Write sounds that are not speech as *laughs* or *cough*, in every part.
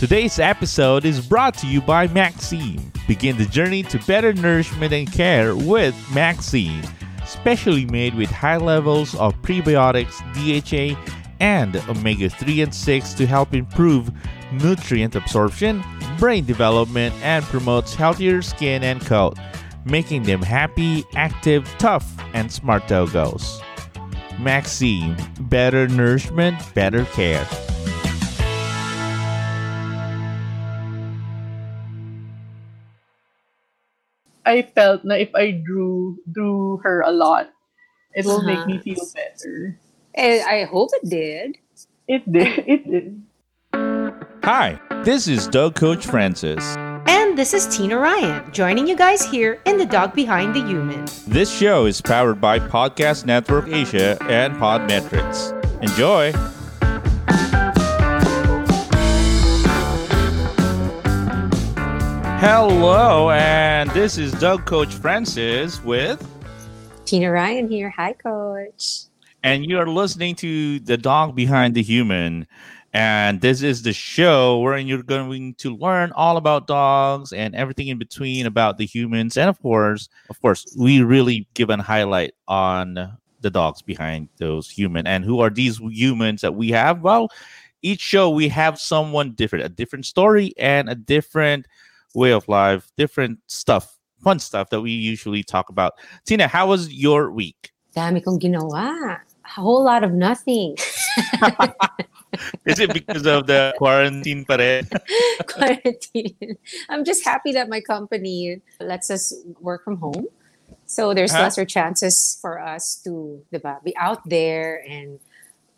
Today's episode is brought to you by Maxime. Begin the journey to better nourishment and care with Maxime, specially made with high levels of prebiotics, DHA, and omega 3 and 6 to help improve nutrient absorption, brain development, and promotes healthier skin and coat, making them happy, active, tough, and smart doggos. Maxime, better nourishment, better care. I felt na if I drew drew her a lot, it will make Uh-huh. me feel better. And I hope it did. It did. *laughs* It did. Hi, this is Dog Coach Francis. And this is Tina Ryan, joining you guys here in The Dog Behind the Human. This show is powered by Podcast Network Asia and Podmetrics. Enjoy! Hello, and this is Doug Coach Francis with, Tina Ryan here. Hi, Coach. and you are listening to The Dog Behind the Human. And this is the show wherein you're going to learn all about dogs and everything in between about the humans. And of course, of course, we really give a highlight on the dogs behind those human. And who are these humans that we have? Well, each show we have someone different, a different story and a different way of life, different stuff, fun stuff that we usually talk about. Tina, how was your week? Dami kong ginawa. A whole lot of nothing. *laughs* Is it because of the quarantine pa rin? *laughs* Quarantine. I'm just happy that my company lets us work from home. So there's Huh? lesser chances for us to diba, be out there and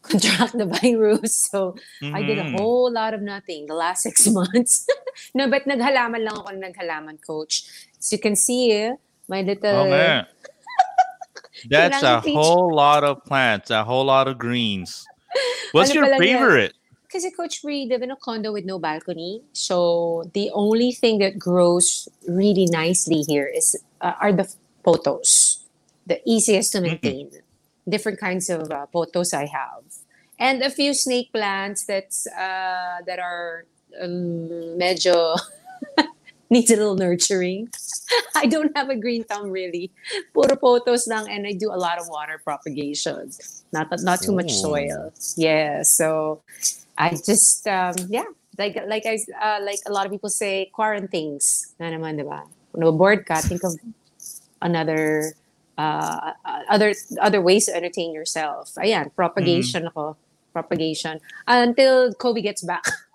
*laughs* contract the virus. *laughs* So I did a Mhm. whole lot of nothing the last *laughs* six months. no, but naghalaman lang ako ng naghalaman, coach. As you can see, my little... Oh. That's a teach- whole lot of plants, a whole lot of greens. What's Ano your favorite? Kasi Coach, we live in a condo with no balcony. So the only thing that grows really nicely here is uh, are the photos. The easiest to maintain. Different kinds of uh, photos I have. And a few snake plants that's uh, that are um, medyo *laughs* needs a little nurturing. *laughs* I don't have a green thumb really. Puro photos lang and I do a lot of water propagation. Not not too much Oh. soil. Yeah, so I just um, yeah, like like I uh, like a lot of people say quarantines. Na naman, di ba? Kung bored ka, think of another uh, other other ways to entertain yourself. Ayan, propagation ako. Propagation. Until Kobe gets back. *laughs*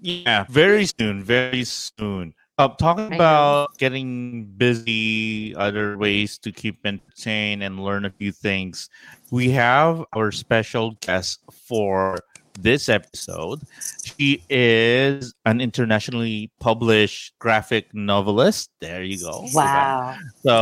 Yeah, very soon, very soon. Uh, talking about getting busy, other ways to keep entertained and learn a few things. We have our special guest for this episode. She is an internationally published graphic novelist. There you go. diba? Wow. So,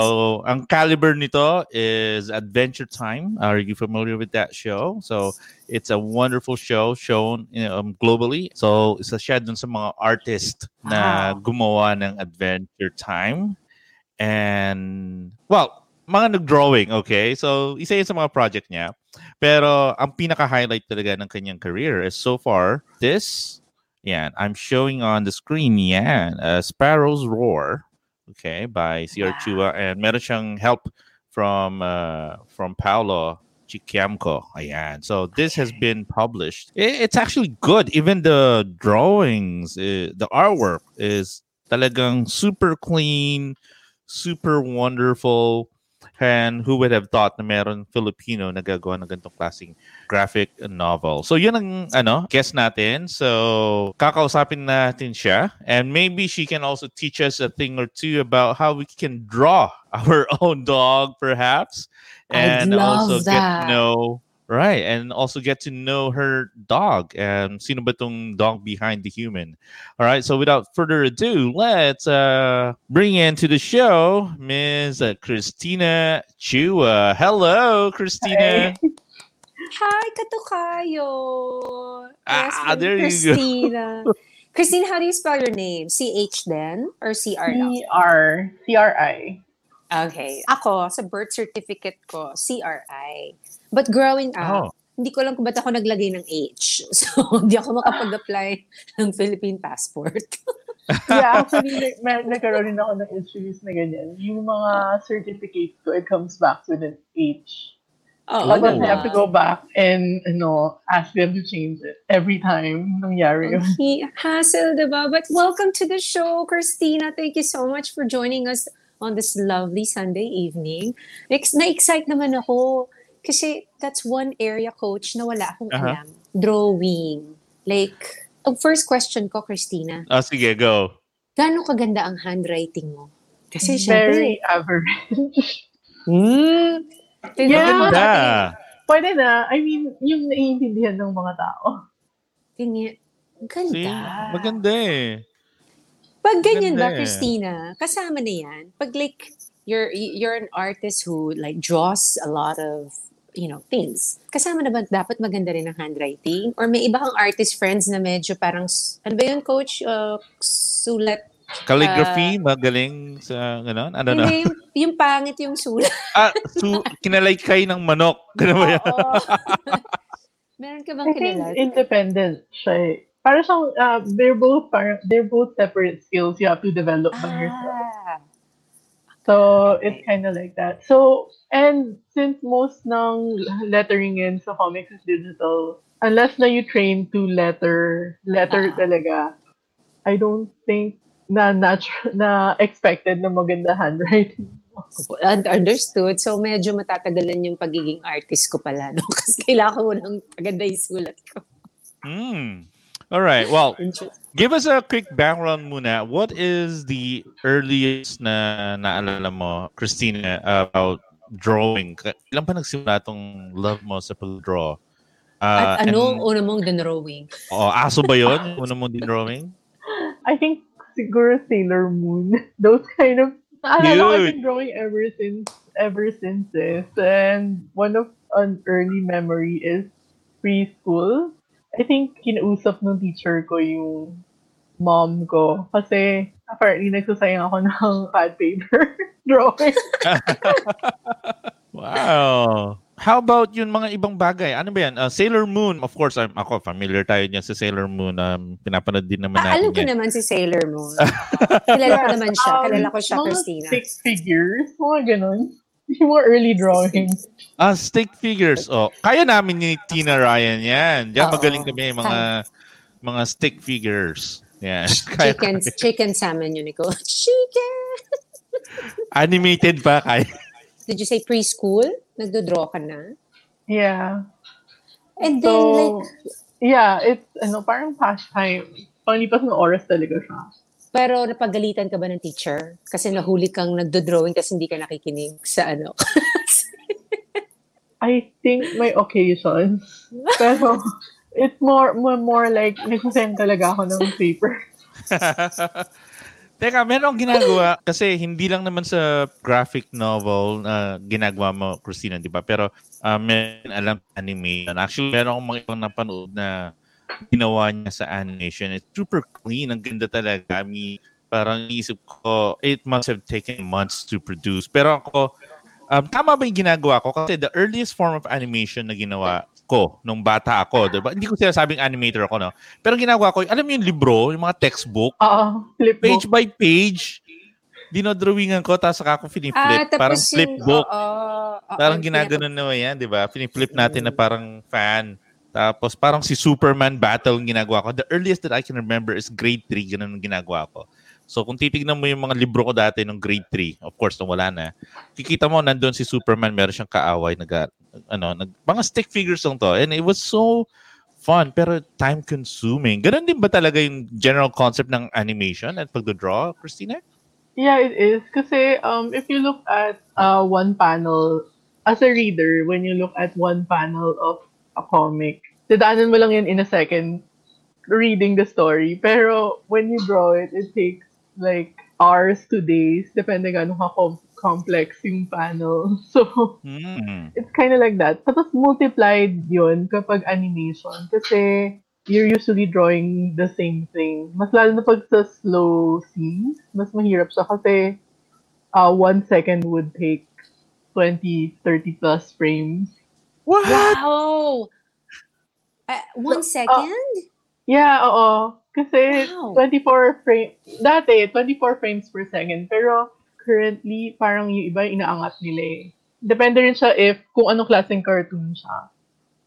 ang caliber nito is Adventure Time. Are you familiar with that show? So, it's a wonderful show shown um, globally. So, isa siya dun sa mga artist na gumawa ng Adventure Time. And, well, mga nag-drawing, okay? So, isa yun sa mga project niya. Pero, ang pinaka-highlight talaga ng kanyang career is so far, this, yan, I'm showing on the screen, yan, uh, Sparrow's Roar, okay, by C.R. Wow. Chua. And meron siyang help from uh, from Paolo Chiquiamco. Ayan. So this has been published. It's actually good. Even the drawings, uh, the artwork is talagang super clean, super wonderful. And who would have thought na meron Filipino na gagawa ng ganitong klaseng graphic novel. So yun ang ano, guess natin. So kakausapin natin siya and maybe she can also teach us a thing or two about how we can draw *laughs* our own dog perhaps and also get to know right and also get to know her dog and sino ba tong dog behind the human. All right, so without further ado, let's uh bring into the show Ms. Christina Chua. Hello, Christina. Hi. *laughs* Hi, Katukayo. Ah, Yes, there you go. Christina. *laughs* Christina, how do you spell your name? C-H then? Or C-R lang? C-R. C-R-I. Okay. Ako, sa birth certificate ko, C-R-I. But growing up, Oh. hindi ko alam kung ba't ako naglagay ng H. *laughs* So, hindi ako makapag-apply ng Philippine passport. *laughs* yeah, actually, may- nagkaroon din ako ng issues na ganyan. Yung mga certificates ko, it comes back with an H. Oo, Tapos diba? I have to go back and, ano, ask them to change it every time nangyari yun. He, hassle, diba? But welcome to the show, Christina. Thank you so much for joining us on this lovely Sunday evening. Ex- na-excite naman ako kasi that's one area, coach, na wala akong Aha. alam. Drawing. Like, ang first question ko, Christina, Ah, sige, go. gaano kaganda ang handwriting mo? Kasi Very syempre, average. hmm, tingnan Yeah. mo Maganda. Pwede na. I mean, yung naiintindihan ng mga tao. tingnan- Ganda. See? Maganda eh. Pag ganyan ba, Ganda eh. Christina, kasama na yan. Pag like, you're, you're an artist who like draws a lot of, you know, things. Kasama na ba dapat maganda rin ang handwriting? Or may iba kang artist friends na medyo parang, ano ba yun, coach? Uh, sulat? Calligraphy, magaling sa, gano'n? Ano na? Yung, yung pangit yung sulat. *laughs* Ah, su, kinalaykay ng manok. Ganun ba yan? *laughs* Meron ka bang I think kilala? independent siya eh. Para siyang, uh, they're both parang, they're both separate skills you have to develop by yourself. Ah, So, it's kind of like that. So, and since most ng lettering in sa comics is digital, unless na you train to letter, letter Ah. talaga, I don't think na natural, na expected na maganda handwriting. un- understood. So, medyo matatagalan yung pagiging artist ko pala. No? *laughs* Kasi kailangan ko ng maganda yung sulat ko. Hmm. All right. Well, give us a quick background muna. What is the earliest na naalala mo, Christina, about drawing? Ka- Ilan pa nagsimula tong love mo sa pag-draw? Uh, At ano ang and- una mong dinrawing? oh, aso ba yun? *laughs* Una mong din-drawing? I think siguro Sailor Moon. *laughs* Those kind of Naalala ko, I've been drawing ever since ever since this. And one of an early memory is preschool. I think kinausap ng teacher ko yung mom ko. Kasi apparently nagsasayang ako *laughs* ng pad paper *laughs* drawing. Wow. How about yung mga ibang bagay? Ano ba yan? Uh, Sailor Moon. Of course, I'm, ako, familiar tayo niya sa Sailor Moon. Um, pinapanood din naman Ah, natin alam ko yan. naman si Sailor Moon. *laughs* Kilala ko naman siya. Um, Kilala ko siya, mga Christina. Six figures. Mga ganun. *laughs* Yung mga early drawings. Ah, stick figures. Oh, kaya namin ni Tina Ryan yan. Diyan magaling kami mga mga stick figures. Yan. *laughs* Kaya Chicken, chicken salmon yun. *laughs* Chicken! animated pa kaya. Did you say preschool? Nagdo-draw ka na? Yeah. And then, So, like, yeah, it's, ano, parang pastime. Panglipas ng oras talaga siya. Pero napagalitan ka ba ng teacher? Kasi nahuli kang nagdo-drawing kasi hindi ka nakikinig sa ano. *laughs* I think may occasions. Pero, it's more, more, more like, nagsasend talaga ako ng paper. *laughs* Teka, meron akong ginagawa kasi hindi lang naman sa graphic novel na ginagawa mo, Christina, di ba? Pero uh, meron alam animation. Actually, meron akong mga ibang napanood na ginawa niya sa animation. It's super clean. Ang ganda talaga. I mean, parang isip ko, it must have taken months to produce. Pero ako, um, tama ba yung ginagawa ko? Kasi the earliest form of animation na ginawa ko nung bata ako, di ba? Hindi ko sinasabing animator ako, no? Pero ginagawa ko, alam mo yung libro, yung mga textbook, Oo, flipbook. page by page, dinodrawingan ko, tapos saka ako finiflip. parang flipbook. oo, oo, parang yung ginaganon na yan, di ba? Finiflip natin na parang fan. Tapos parang si Superman battle ang ginagawa ko. The earliest that I can remember is grade 3, ganun ang ginagawa ko. So kung titignan mo yung mga libro ko dati nung grade 3, of course, nung wala na, kikita mo nandun si Superman, meron siyang kaaway, nag, ano, nag, mga stick figures lang to. And it was so fun, pero time consuming. Ganun din ba talaga yung general concept ng animation at pagdodraw, Christina? Yeah, it is. Kasi um, if you look at uh, one panel, as a reader, when you look at one panel of a comic, dadaanan mo lang yun in a second reading the story. Pero when you draw it, it takes like hours to days, depending on how com- complex yung panel. *laughs* So, Hmm. it's kind of like that. Tapos multiplied yun kapag animation. Kasi you're usually drawing the same thing. Mas lalo na pag sa slow scenes, mas mahirap siya kasi uh, one second would take 20, 30 plus frames. What? Wow! Uh, one second? Yeah, oo. Kasi Wow. 24 frame, dati 24 frames per second. Pero currently, parang yung iba inaangat nila eh. Depende rin siya if kung anong klaseng cartoon siya.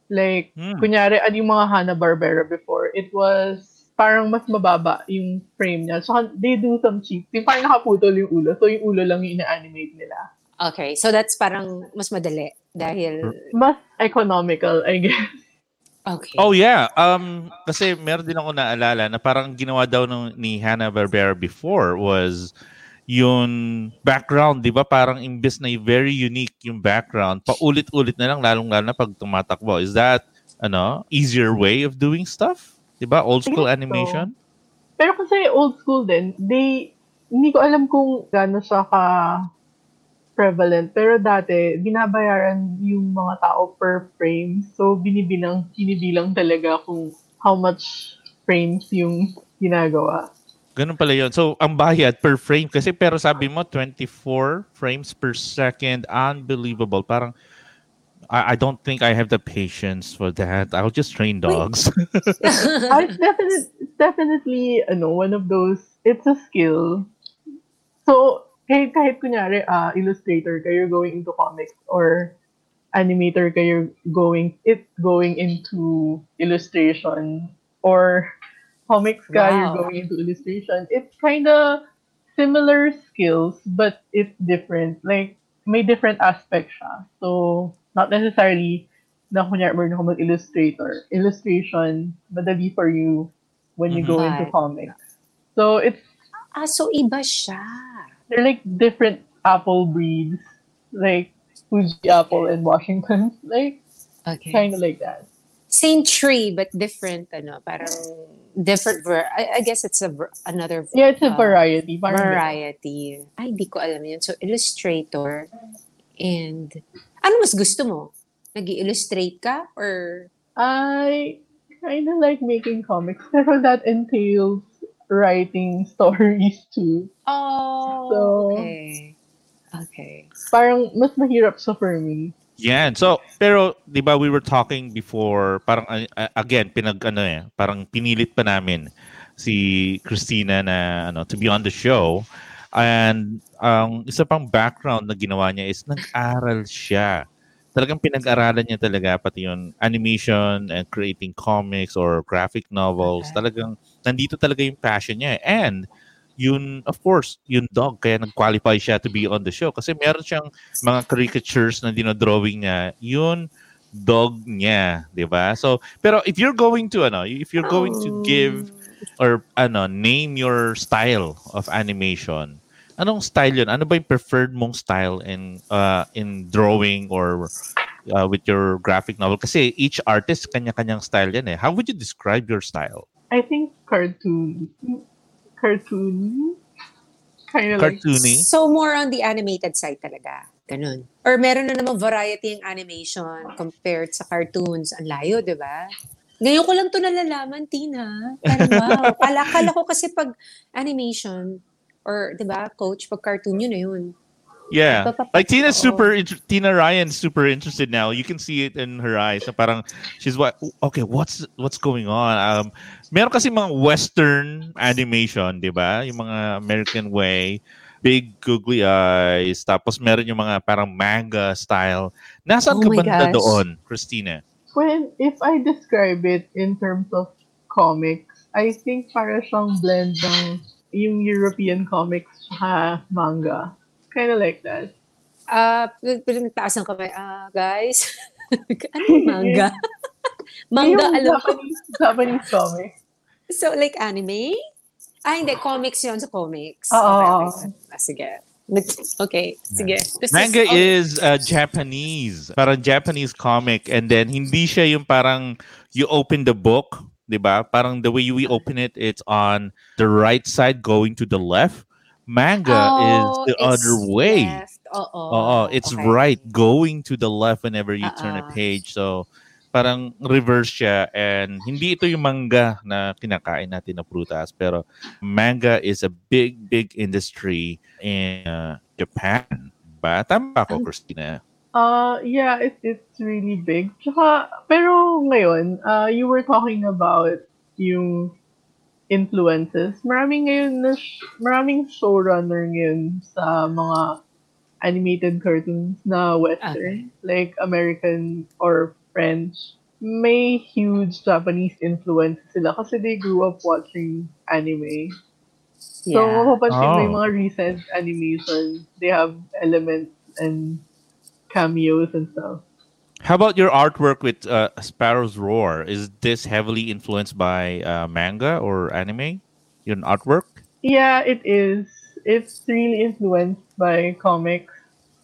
Like, Hmm. kunyari, ano yung mga Hanna-Barbera before, it was parang mas mababa yung frame niya. So, they do some cheap. Yung parang nakaputol yung ulo. So, yung ulo lang yung ina-animate nila. Okay, so that's parang mas madali dahil Mas economical, I guess. okay. Oh yeah. Um kasi meron din ako naalala na parang ginawa daw nung, ni Hanna-Barbera before was yung background, 'di ba? Parang imbes na very unique yung background, paulit-ulit na lang lalong-lalo na pag tumatakbo. Is that ano, easier way of doing stuff? 'Di ba? Old school guess so. animation? Pero kasi old school din, they, hindi ko alam kung gaano siya ka prevalent. Pero dati, binabayaran yung mga tao per frame. So, binibilang, binibilang talaga kung how much frames yung ginagawa. Ganun pala yun. So, ang bayad per frame kasi pero sabi mo 24 frames per second. Unbelievable. Parang I, I don't think I have the patience for that. I'll just train dogs. *laughs* Ah, it's, definite, it's definitely, ano, one of those, it's a skill. So, kahit, kahit kunyari, ah, illustrator kayo going into comics or animator kayo going, it going into illustration or comics ka, you're Wow. going into illustration. It's kind of similar skills, but it's different. Like, may different aspect siya. So, not necessarily na kunyari meron ako mag-illustrator. Illustration, madali for you when you go into comics. So, it's, ah, so iba siya. They're like different apple breeds. Like, Fuji apple and Washington. Like, Okay. kind of like that. Same tree but different ano, parang different ver- I, I guess it's a ver- another Yeah, it's a uh, variety. Parang variety. Ay, di ko alam yun. So, illustrator and ano mas gusto mo? nag illustrate ka or I kind of like making comics, pero that entails writing *laughs* stories too. Oh, So- okay. Okay. Parang mas mahirap siya for me. Yan. So, pero 'di ba we were talking before parang uh, again pinag ano eh, parang pinilit pa namin si Christina na ano to be on the show. And ang isa pang background na ginawa niya is nag-aral siya. Talagang pinag-aralan niya talaga pati yung animation and creating comics or graphic novels. Okay. Talagang nandito talaga yung passion niya. eh. And yun, of course, yung dog, kaya nag-qualify siya to be on the show. Kasi meron siyang mga caricatures na dinodrawing niya, yun dog niya, 'di ba? So, pero if you're going to ano, if you're going to give or ano, name your style of animation, anong style 'yun? Ano ba yung preferred mong style in uh, in drawing or uh, with your graphic novel? Kasi each artist kanya-kanyang style 'yan eh. How would you describe your style? I think cartoon. Cartoon? Kind of like Cartoony? So, more on the animated side talaga. Ganun. Or meron na namang variety yung animation compared sa cartoons. Ang layo, di ba? Ngayon ko lang to nalalaman, Tina. Pero wow. Kala, kala ko kasi pag animation, or, di ba, coach, pag cartoon, yun na yun. Yeah. Like Tina's super Tina Ryan's super interested now. You can see it in her eyes. Na parang she's what okay, what's what's going on? Um meron kasi mga western animation, 'di ba? Yung mga American way, big googly eyes, tapos meron yung mga parang manga style. Nasaan Oh ka banda gosh. doon, Christina? when if I describe it in terms of comics, I think para siyang blend ng yung European comics sa manga. Kind of like that. Ah, uh, taas ng kamay. Ah, guys. *laughs* ano yung manga? *laughs* manga, yung alam ko. Japanese, Japanese comic. So, like anime? Ah, hindi. Comics yun sa comics. Oo. Okay, okay. Ah, sige. Okay, sige. This Manga oh, is uh, Japanese. Parang Japanese comic and then hindi siya yung parang you open the book, 'di ba? Parang the way we open it it's on the right side going to the left. Manga is oh, the other way. left. Oo. Oo, it's okay. right going to the left whenever you turn a ah. page. So parang reverse siya and hindi ito yung manga na kinakain natin na prutas pero manga is a big big industry in uh, Japan. Ba? Tama ba ako, Ang- Christina? Uh, yeah, it, it's really big. Tsaka, pero ngayon, uh, you were talking about yung influences. Maraming ngayon na, maraming showrunner ngayon sa mga animated cartoons na Western, like American or French. May huge Japanese influence sila kasi they grew up watching anime. So, Yeah. mapapansin mo yung Oh. mga recent animation, they have elements and cameos and stuff. How about your artwork with uh, Sparrow's Roar? Is this heavily influenced by uh, manga or anime? Your artwork? Yeah, it is. It's really influenced by comics.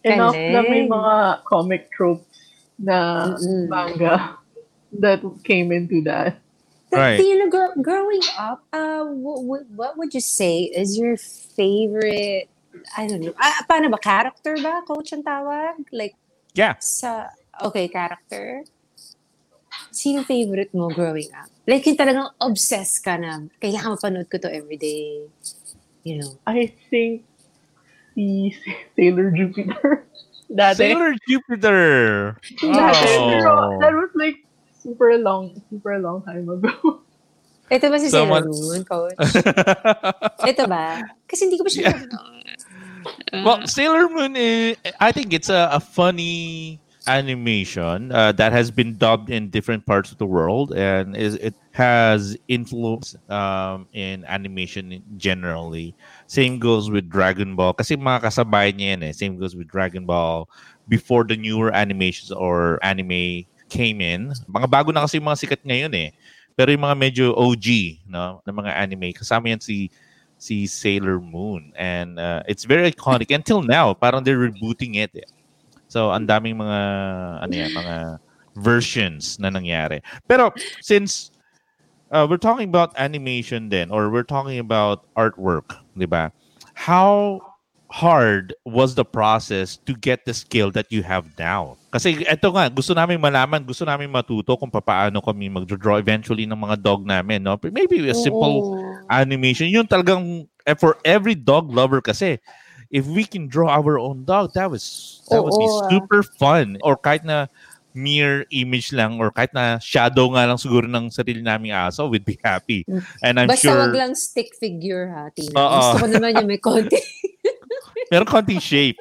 Enough na may Galing. mga comic tropes na Mm-mm. manga that came into that. But, Right. you know, gr- growing up, uh, what, what would you say is your favorite, I don't know, ah, paano ba, character ba? Coach ang tawag? Like, Yeah. sa, okay, character? Sino favorite mo growing up? Like, yung talagang obsessed ka na, kailangan mapanood ko to everyday. You know. I think si Sailor Jupiter. *laughs* Dati. Sailor Jupiter. Dati. Pero Oh. that was like super long, super long time ago. *laughs* Ito ba si Someone- Sailor Moon, coach? *laughs* Ito ba? Kasi hindi ko pa siya Yeah. well, Sailor Moon, is, I think it's a, a funny animation uh, that has been dubbed in different parts of the world, and is it has influence um, in animation generally. Same goes with Dragon Ball. Kasi mga kasabay niya yan eh. Same goes with Dragon Ball before the newer animations or anime came in. Mga bago na kasi mga sikat ngayon eh. Pero yung mga medyo OG no, na mga anime, kasama yan si si Sailor Moon. And uh, it's very iconic. Until now, parang they're rebooting it. eh. So, ang daming mga, ano yan, mga versions na nangyari. Pero, since uh, we're talking about animation then, or we're talking about artwork, di ba? How hard was the process to get the skill that you have now? Kasi eto nga, gusto namin malaman, gusto namin matuto kung paano kami mag-draw eventually ng mga dog namin, no? Maybe a simple Oo. animation. Yun talagang eh, for every dog lover kasi if we can draw our own dog, that was that would be Oo, ah. super fun. Or kahit na mere image lang or kahit na shadow nga lang siguro ng sarili naming aso, we'd be happy. Mm. And I'm Basta sure wag lang stick figure ha, Tina. Oo. Gusto ko naman yung may konti. *laughs* meron konting shape.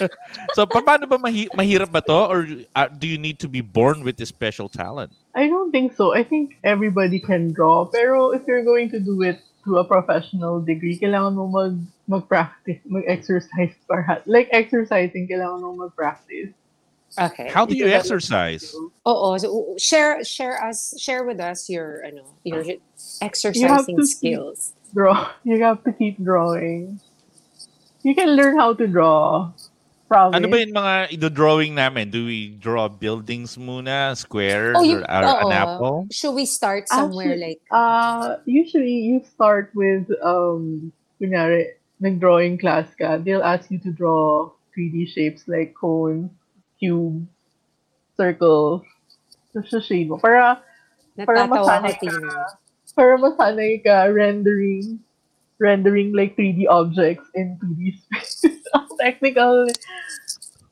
*laughs* so pa- paano ba mahi- mahirap ba to or uh, do you need to be born with this special talent? I don't think so. I think everybody can draw. Pero if you're going to do it to a professional degree, kailangan mo mag, mag-practice, mag-exercise *laughs* para. Like exercising, kailangan mo mag-practice. Okay. How do you Ito talaga. exercise? Oo, so uh, share share us share with us your ano, your exercising to- skills. Draw. *laughs* You have to keep drawing. You can learn how to draw. Promise. Ano ba yung mga ido-drawing namin? Do we draw buildings muna, squares, Oh, you, or, or an oo. apple? Should we start somewhere Actually, like Uh, usually you start with, um, kunyari, nag-drawing class ka, they'll ask you to draw 3D shapes like cone, cube, circle. So, shade mo. Para, para masanay ka, para masanay ka rendering, rendering like 3D objects in 2D space. *laughs* Technical.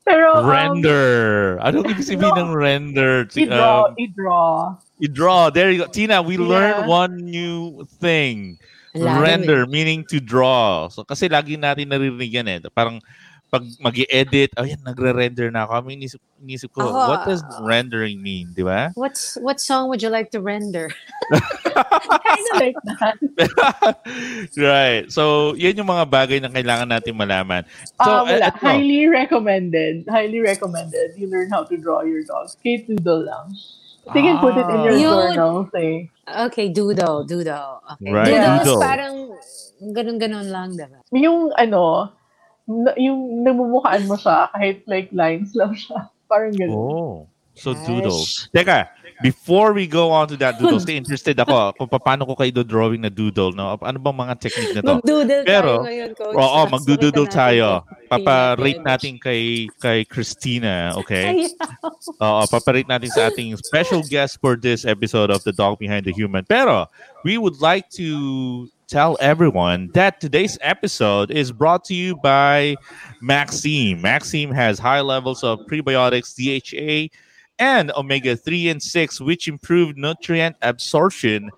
Pero, um, render. Ano ibig sabihin ng render? i-draw, Um, i-draw. i-draw. There you go. Tina, we Yeah. learned one new thing. Lalim Render, meaning to draw. So, kasi lagi natin naririnig yan eh. Parang pag mag edit oh yan, nagre-render na ako. Kami inisip, inisip ko, Ako, what does ah. rendering mean? Di ba? What's what song would you like to render? *laughs* Kind of like that. *laughs* right. So, yan yung mga bagay na kailangan natin malaman. So, Ah, wala. eto. highly recommended. Highly recommended. You learn how to draw your dog. Kate Doodle lang. You can put it in your Ah. Yun. journal. Say, Okay, doodle, doodle. Okay. Right, Doodle is doodle. parang ganun-ganun lang, diba? yung ano, na- yung namumukhaan mo siya kahit like lines lang siya. *laughs* Parang ganun. Oh. So, Gosh. doodle. Teka, before we go on to that doodle, stay interested ako kung paano ko kayo drawing na doodle. No? Ano bang mga technique na to? Mag-doodle Pero- tayo ngayon, coach. Oo, makita natin tayo. Papa-rate natin kay kay Christina, okay? Ay, *laughs* Oo, paparate natin sa ating special guest for this episode of The Dog Behind the Human. Pero, we would like to tell everyone that today's episode is brought to you by Maxime. Maxime has high levels of prebiotics, DHA, and omega 3 and 6, which improve nutrient absorption,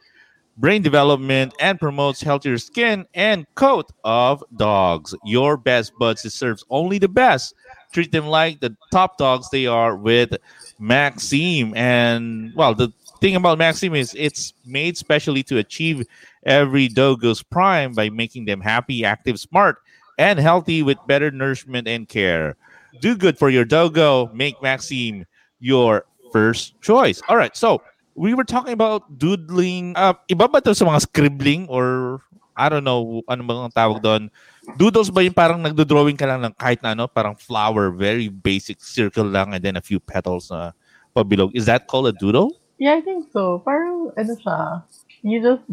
brain development, and promotes healthier skin and coat of dogs. Your best buds deserves only the best. Treat them like the top dogs they are with Maxime. And well, the thing about Maxime is it's made specially to achieve every doggo's prime by making them happy, active, smart, and healthy with better nourishment and care. Do good for your doggo. Make Maxime your first choice. All right, so we were talking about doodling. Uh, iba ba sa mga scribbling or I don't know ano bang tawag doon. Doodles ba yung parang nagdo-drawing ka lang ng kahit na ano, parang flower, very basic circle lang and then a few petals na pabilog. Is that called a doodle? Yeah, I think so. Parang, ano siya, you just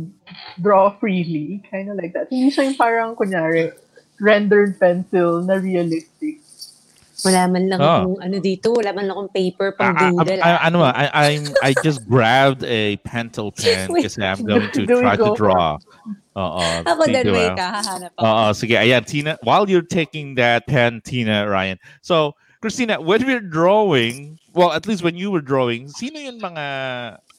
draw freely, kind of like that. Hindi siya yung parang, kunyari, rendered pencil na realistic. Wala man lang Ah. akong ano dito, wala man lang akong paper pang I, doodle. I, I, ah. ano ba, I, I'm, I just grabbed a pencil *laughs* pen Wait. kasi I'm going to Do we try to go draw. Oo. Ako thank din you, may ah. kahahanap ako. Oo, sige. Ayan, Tina, while you're taking that pen, Tina, Ryan. So, Christina, when we're drawing, well, at least when you were drawing, sino yung mga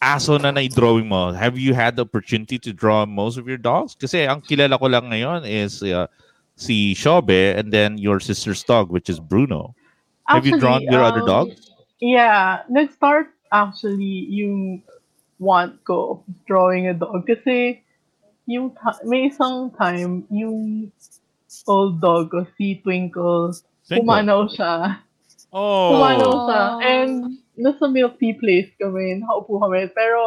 aso na na-drawing mo? Have you had the opportunity to draw most of your dogs? Kasi ang kilala ko lang ngayon is uh, si Shobe and then your sister's dog, which is Bruno. Have you drawn your other um, dogs? Yeah, nag-start actually yung want ko drawing a dog kasi yung ta- may isang time yung old dog ko si Twinkle Twinkle. pumanaw siya Oh. pumanaw siya and nasa milk tea place kami nakaupo kami pero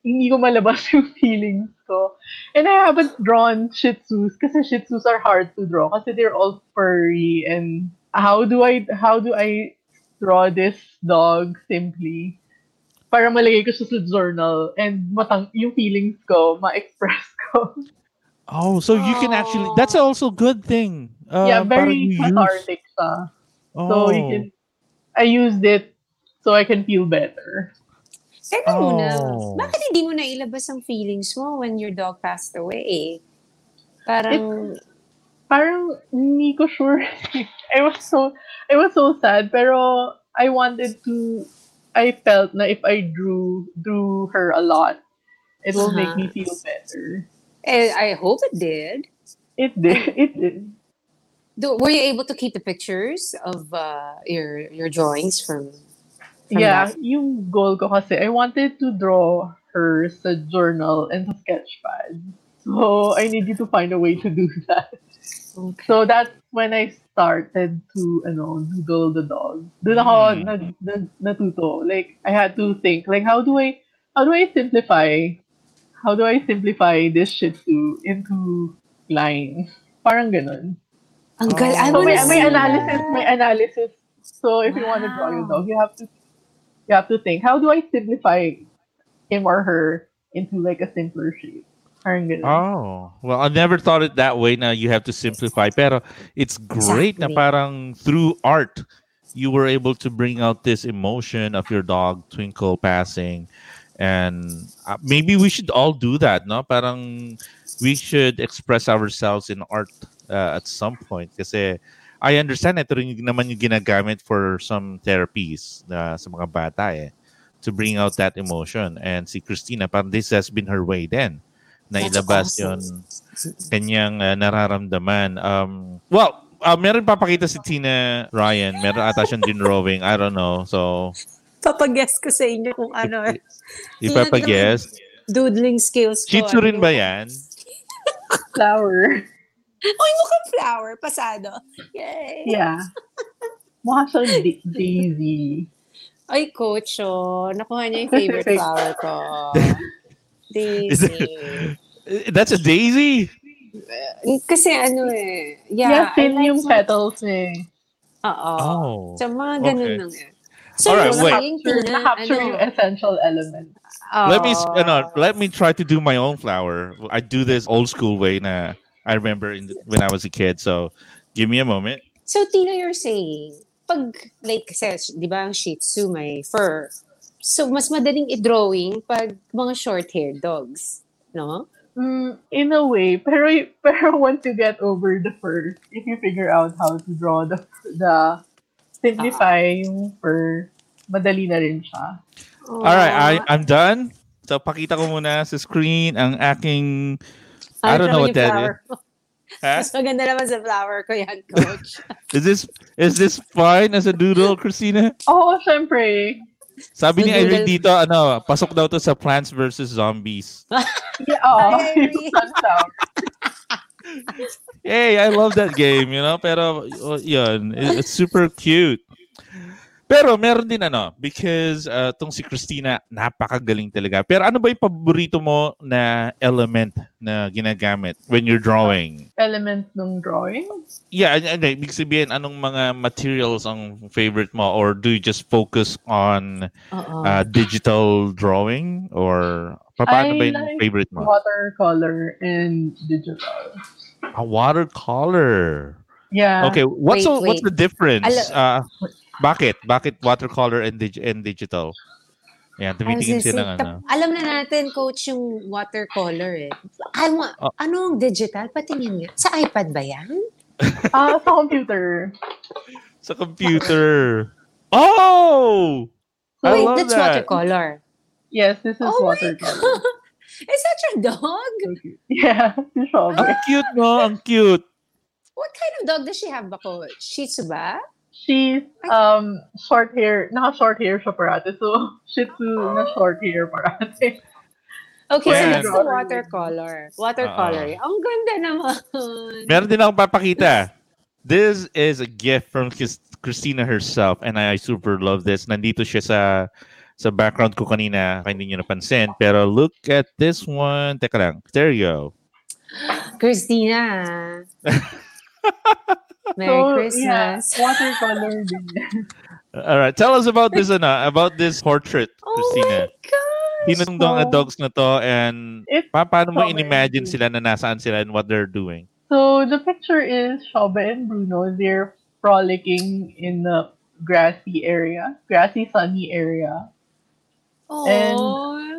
hindi ko malabas *laughs* yung feelings ko and I haven't drawn Shih Tzus kasi Shih Tzus are hard to draw kasi they're all furry and how do I how do I draw this dog simply para malagay ko siya sa journal and matang yung feelings ko ma-express *laughs* ko. Oh, so you can actually, that's also good thing. Uh, yeah, very you use- cathartic siya. Oh. So you can I used it so I can feel better. Teka muna, Oh. bakit hindi mo nailabas ang feelings mo when your dog passed away? Parang, Parang hindi ko sure. *laughs* I was so I was so sad pero I wanted to I felt na if I drew drew her a lot it will make me Uh-huh. feel better. eh, I hope it did. It did. *laughs* It did. Do, were you able to keep the pictures of uh, your your drawings from? Yeah, that? yung goal ko kasi, I wanted to draw her sa journal and sa sketchpad. So, I needed to find a way to do *laughs* that. Okay. So, that's when I started to, ano, doodle the dog. Doon ako Hmm. nag, nag, natuto. Like, I had to think, like, how do I, how do I simplify, how do I simplify this Shih Tzu into lines? Parang ganun. Ang gal, Oh. So may, may analysis, may analysis. So if you want to draw your Wow. dog, you have to you have to think, how do I simplify him or her into like a simpler shape? Oh, well, I never thought it that way. Now you have to simplify. Pero it's great na Exactly. parang through art, you were able to bring out this emotion of your dog Twinkle passing. And uh, maybe we should all do that, no? Parang we should express ourselves in art uh, at some point. Kasi I understand ito rin yung naman yung ginagamit for some therapies uh, sa mga bata eh. To bring out that emotion. And si Christina, parang this has been her way then na That's ilabas awesome. yon kanyang uh, nararamdaman. Um, well, uh, meron papakita si Tina Ryan. Meron ata siyang din drawing. I don't know. So, Papag-guess ko sa inyo kung ano, if I guess, doodling skills ko. Shih Tzu rin ano. ba yan? *laughs* Flower. *laughs* Uy, mukhang flower, pasado. Yay! Yeah. Mukha siyang da- *laughs* daisy. Ay, coach, oh, nakuha niya yung *laughs* favorite flower ko. Is Daisy. Uh, That's a daisy? Kasi ano eh, Yeah, yeah, thin like yung petals eh. Oo. Oh. So, mga ganun Okay. lang eh. So, Alright, you're wait. saying, Capture, Tina, na-capture ano, yung essential element. let me oh, ano, let me try to do my own flower. I do this old school way na I remember in the, when I was a kid. So, give me a moment. So, Tina, you're saying, pag, like, kasi, di ba, ang Shih Tzu may fur. So, mas madaling i-drawing pag mga short-haired dogs. No? Mm, in a way, pero pero *laughs* once you get over the fur, if you figure out how to draw the the simplify yung fur, madali na rin siya. Alright, I, I'm done. So, pakita ko muna sa screen ang aking... I don't know what that is. Ha? Mas *laughs* maganda naman sa flower ko yan, *laughs* coach. Is this is this fine as a doodle, Christina? Oo, syempre. Sabi ni Doodle. Irene dito, ano, pasok daw to sa Plants versus Zombies. *laughs* Yeah, oo. Hi, Irene. Sunflower. Hey, I love that game, you know? Pero, uh, yun, it's super cute. Pero meron din ano, because uh, tong si Christina, napakagaling talaga. Pero ano ba yung paborito mo na element na ginagamit when you're drawing? Element ng drawing. Yeah, ano, ano, ibig sabihin, anong mga materials ang favorite mo? Or do you just focus on uh, digital drawing? Or pa- paano I ba yung like favorite mo? Watercolor and digital. A watercolor. Yeah. Okay, what's Wait, what's wait. the difference? Uh, bakit? Bakit watercolor and, dig- and digital? Yan, tumitingin siya ng ano. Alam na natin, coach, yung watercolor eh. Wa- Oh. anong digital? Patingin nga. Sa iPad ba yan? *laughs* Ah, sa computer. Sa computer. Oh! I Wait, love that's that. watercolor. Yes, this is Oh my watercolor. *laughs* Is that your dog? Yeah, *laughs* si Shobe. Ang cute, no? Ang cute. What kind of dog does she have ba, coach? Shih Tzu ba? She's um short hair, naka short hair siya parate. So, *laughs* Shih Tzu na short hair parate. Okay, so Yan. that's the watercolor. Watercolor. Ang ganda naman. Meron din akong papakita. This is a gift from Chris- Christina herself and I super love this. Nandito siya sa sa background ko kanina, kaya hindi nyo napansin. Pero look at this one. Teka lang. There you go. Christina. *laughs* Merry so, Christmas. Yeah, watercolor din. All right, tell us about this ano, about this portrait, Oh Christina. my gosh. Sino tong dong So, dogs na to and It's pa paano mo in-imagine sila na nasaan sila and what they're doing? So the picture is Shobe and Bruno. They're frolicking in the grassy area, grassy sunny area. Oh. And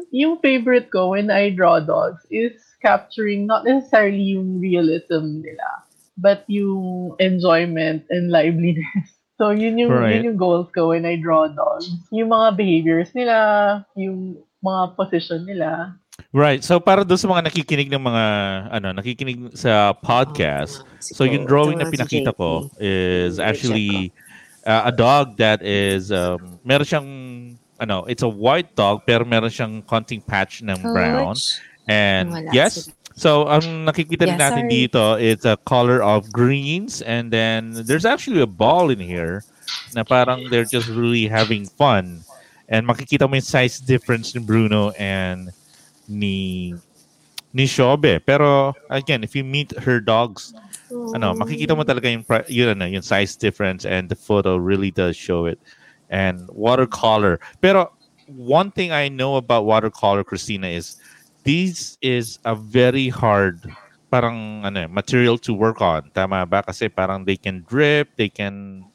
Yung favorite ko when I draw dogs is capturing not necessarily yung realism nila, but yung enjoyment and liveliness. *laughs* So yun yung, Right. yun yung goals ko when I draw dogs. Yung mga behaviors nila, yung mga position nila. Right. So para doon sa mga nakikinig ng mga ano, nakikinig sa podcast, so yung drawing na pinakita ko is actually uh, a dog that is um, meron siyang ano, it's a white dog pero meron siyang konting patch ng brown. And yes, so ang nakikita Yeah, natin sorry. dito it's a color of greens and then there's actually a ball in here na parang they're just really having fun. And makikita mo yung size difference ni Bruno and ni ni Shobe. Pero again, if you meet her dogs, ano, makikita mo talaga yung yun ano, yung size difference and the photo really does show it. And watercolor. Pero one thing I know about watercolor, Christina, is this is a very hard parang ano, eh, material to work on. Tama ba? Kasi parang they can drip, they can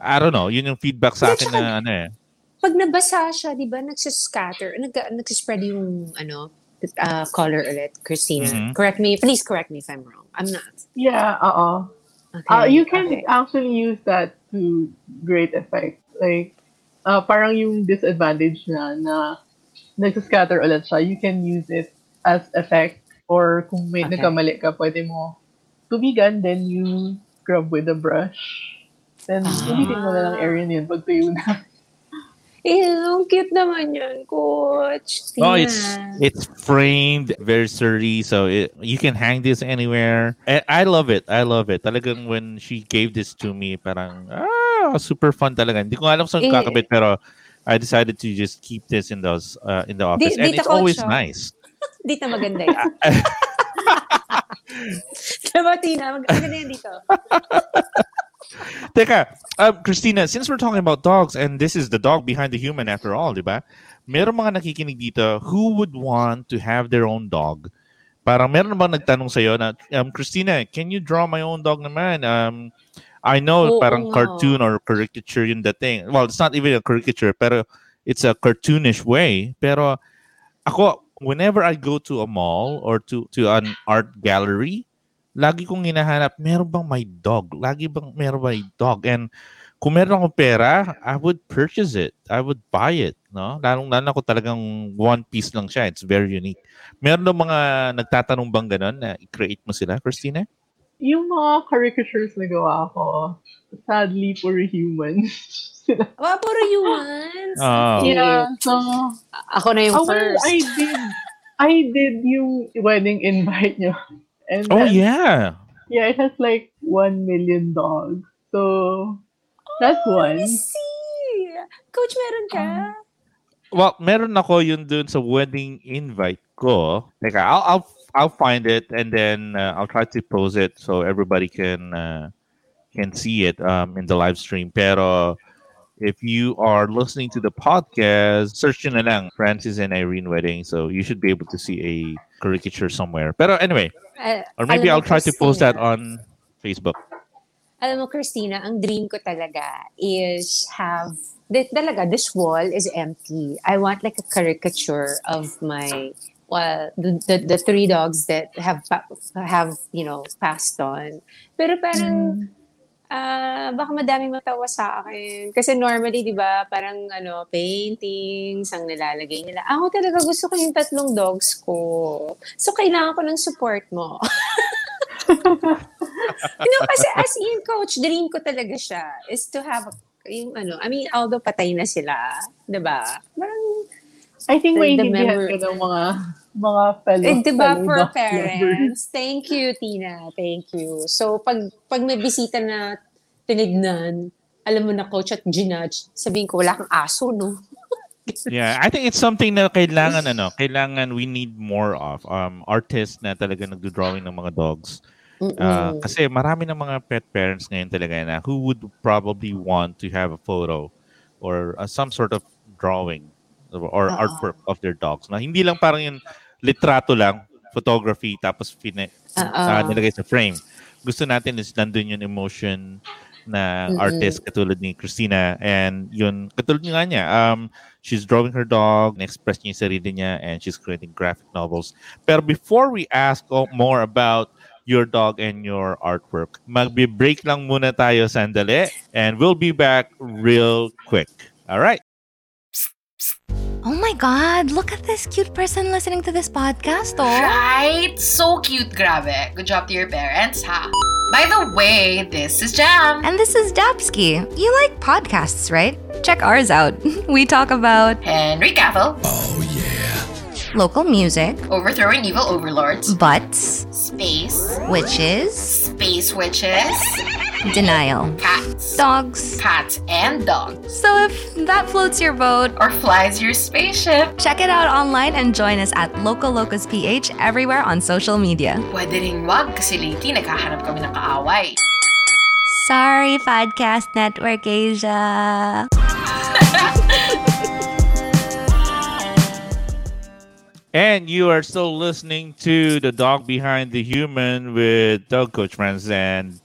I don't know, yun yung feedback sa akin na ano eh. Pag nabasa siya, di ba, nagsascatter, nag, nagsaspread yung, ano, uh, color ulit, Christina. Mhm. Correct me, please correct me if I'm wrong. I'm not. Yeah, uh Okay. Uh, you can okay. actually use that to great effect. Like, uh, parang yung disadvantage na na nagsascatter ulit siya, you can use it as effect or kung may Okay. nagkamali ka, pwede mo tubigan, then you scrub with a brush. Then, Ah. ulitin mo na lang area na yun pag tuyo na. *laughs* Eh, ang cute naman yun, coach. Oh, Tina. it's it's framed, very sturdy, so it, you can hang this anywhere. And I love it. I love it. Talagang when she gave this to me, parang ah, super fun talaga. Hindi ko alam saan Eh, kakabit, pero I decided to just keep this in those uh, in the office, and dito it's always siya. nice. *laughs* Dito maganda yan. diba, Tina? Mag- Maganda yan dito. *laughs* Teka, um, Christina, since we're talking about dogs, and this is the dog behind the human after all, di ba? Meron mga nakikinig dito who would want to have their own dog. Parang meron bang nagtanong sa'yo na, um, Christina, can you draw my own dog naman? Um, I know Oo parang nga. cartoon or caricature yung dating. Well, it's not even a caricature, pero it's a cartoonish way. Pero ako, whenever I go to a mall or to to an art gallery, lagi kong hinahanap, meron bang may dog? Lagi bang meron may dog? And kung meron akong pera, I would purchase it. I would buy it. No? Lalong lalo ako talagang one piece lang siya. It's very unique. Meron ng mga nagtatanong bang ganun na i-create mo sila, Christina? Yung mga caricatures na gawa ko, sadly, for humans. *laughs* Wow, puro humans. Oh. yeah, so, Ako na yung oh, well, first. I did, I did yung wedding invite nyo. And Oh, then, yeah. yeah, it has like 1 million dogs. So, that's Oh, one. I see. Coach, meron ka? Well, meron ako yun dun sa wedding invite ko. Like, I'll, I'll, I'll find it and then uh, I'll try to post it so everybody can uh, can see it um, in the live stream. Pero if you are listening to the podcast, search na lang Francis and Irene wedding. So you should be able to see a caricature somewhere. Pero anyway, or maybe I'll try to post that on Facebook. Alam mo, Christina, ang dream ko talaga is have, di- talaga, this wall is empty. I want like a caricature of my, well, the, the, the three dogs that have, have, you know, passed on. Pero parang, ah, baka madaming matawa sa akin. Kasi normally, di ba, parang ano, paintings ang nilalagay nila. Ako talaga gusto ko yung tatlong dogs ko. So, kailangan ko ng support mo. *laughs* no, kasi as in, coach, dream ko talaga siya is to have yung ano, I mean, although patay na sila, di ba? Parang, I think the maintindihan memory- ko ng mga mga fellow, eh, di ba, fellow for dog lovers. parents, thank you, Tina, thank you. So, pag, pag may bisita na tinignan, alam mo na, coach at ginudge, sabihin ko, wala kang aso, no? *laughs* Yeah, I think it's something na kailangan ano, kailangan we need more of um artists na talaga nagdo-drawing ng mga dogs. Uh, Mm-mm. kasi marami ng mga pet parents ngayon talaga na who would probably want to have a photo or uh, some sort of drawing or, Oo. artwork of their dogs. Na hindi lang parang yung litrato lang, photography tapos fine, uh, nilagay sa frame. Gusto natin is nandun yung emotion na Mm-mm. artist katulad ni Christina and yun katulad nga niya um she's drawing her dog na-express niya yung sarili niya and she's creating graphic novels pero before we ask more about your dog and your artwork magbe-break lang muna tayo sandali and we'll be back real quick all right Oh my god, look at this cute person listening to this podcast, oh. Right? So cute, grabe. Good job to your parents, ha? By the way, this is Jam. And this is Dapsky. You like podcasts, right? Check ours out. *laughs* We talk about Henry Cavill, Oh, yeah. local music, overthrowing evil overlords, butts, space, witches, space witches, denial, cats, dogs. cats and dogs, So if that floats your boat, or flies your spaceship. check it out online and join us at Local Locus PH everywhere on social media. Pwede rin wag kasi lately naghahanap kami ng kaaway. Sorry, Podcast Network Asia. *laughs* And you are still listening to the dog behind the human with Dog Coach Friends and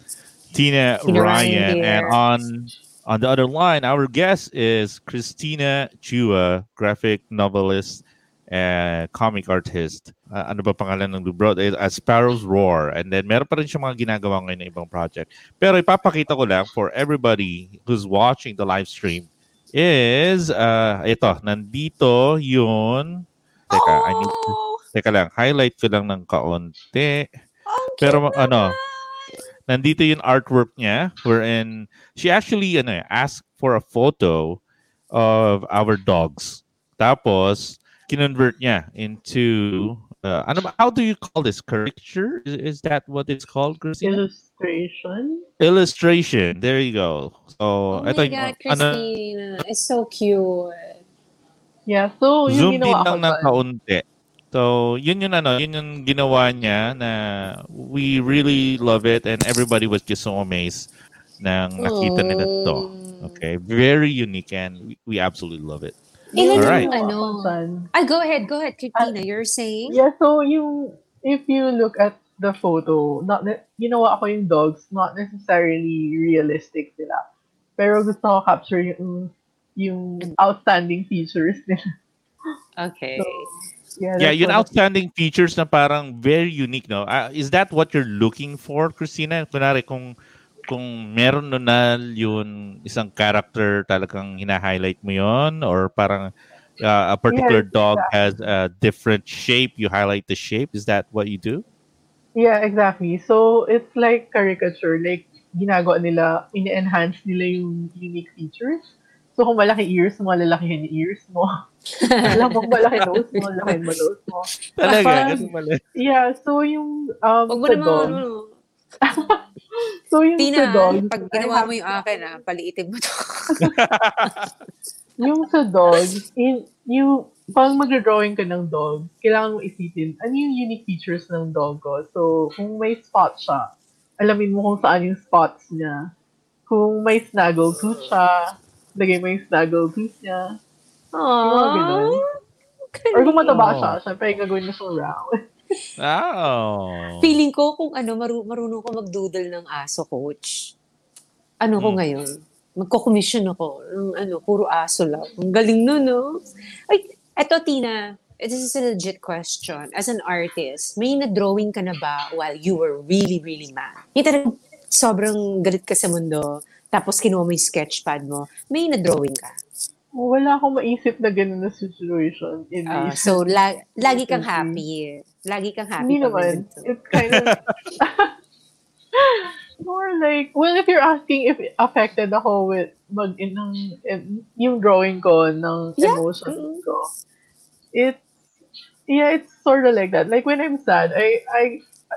Tina, Tina Ryan Ryan. And on on the other line, our guest is Christina Chua, graphic novelist and comic artist. Uh, ano ba pangalan ng libro? Eh, A Sparrow's Roar. And then meron pa rin siya mga ginagawa ngayon na ibang project. Pero ipapakita ko lang for everybody who's watching the live stream is, uh, ito, nandito yun. Teka, I need to, Oh, teka lang, highlight ko lang ng kaunti. ang Pero cute ano, naman. nandito yung artwork niya wherein she actually ano, eh, asked for a photo of our dogs. Tapos, kinonvert niya into uh, ano ba, how do you call this? Caricature? Is, is that what it's called, Christina? Illustration. Illustration. There you go. So, Oh my ito, God, ano, Christina. It's so cute. Yeah, so zoom yung din lang ng kaunti. So, yun yung ano, yun yung ginawa niya na we really love it and everybody was just so amazed nang nakita nila to. Oh. Okay, very unique and we, we absolutely love it. Ilan Alright. yung ano? Son. Ah, go ahead, go ahead, Christina. You're saying? Yeah, so yung, if you look at the photo, not ginawa ko yung dogs, not necessarily realistic sila. Pero gusto ko capture yung, yung outstanding features nila. Okay. Yeah, Yeah, that's yun one of- outstanding features na parang very unique, no? Ah, is that what you're looking for, Christina? Kunwari, kung kung meron nun na yun isang character talagang hina-highlight mo yon or parang uh, a particular Yes, dog has a different shape, you highlight the shape. Is that what you do? Yeah, exactly. So, it's like caricature. Like, ginagawa nila, ini-enhance nila yung unique features. So, kung malaki ears mo, lalakihin yung ears mo. *laughs* Alam mo, kung malaki nose mo, lalakihin mo nose mo. Talaga, Parang- ganun pala. Yeah, so yung um, Huwag mo naman, dog, ano, *laughs* so yung sa Tina, dog, pag ginawa mo yung akin, ah, paliitin mo to. *laughs* yung sa dog, in, yung, pag mag-drawing ka ng dog, kailangan mo isipin, ano yung unique features ng dog ko? So, kung may spot siya, alamin mo kung saan yung spots niya. Kung may snaggle tooth siya, lagay mo yung snaggle tooth niya. mga ganun. Or kung mataba Oh. siya, syempre gagawin mo siyang round. Oh. Feeling ko kung ano, maru- marunong ko mag-doodle ng aso, coach. Ano ko Hmm. ngayon? Magko-commission ako. ng ano, puro aso lang. Ang galing nun, no? Ay, eto, Tina. This is a legit question. As an artist, may na-drawing ka na ba while you were really, really mad? Yung talagang sobrang galit ka sa mundo, tapos kinuha mo yung sketchpad mo, may na-drawing ka. Wala akong maisip na ganun na situation. In recent so, la- lagi kang happy. Lagi kang happy. Hindi naman. It's kind of... *laughs* More like, well, if you're asking if affected ako with mag ng yung drawing ko ng Yeah. emotions ko, it yeah, it's sort of like that. Like when I'm sad, I I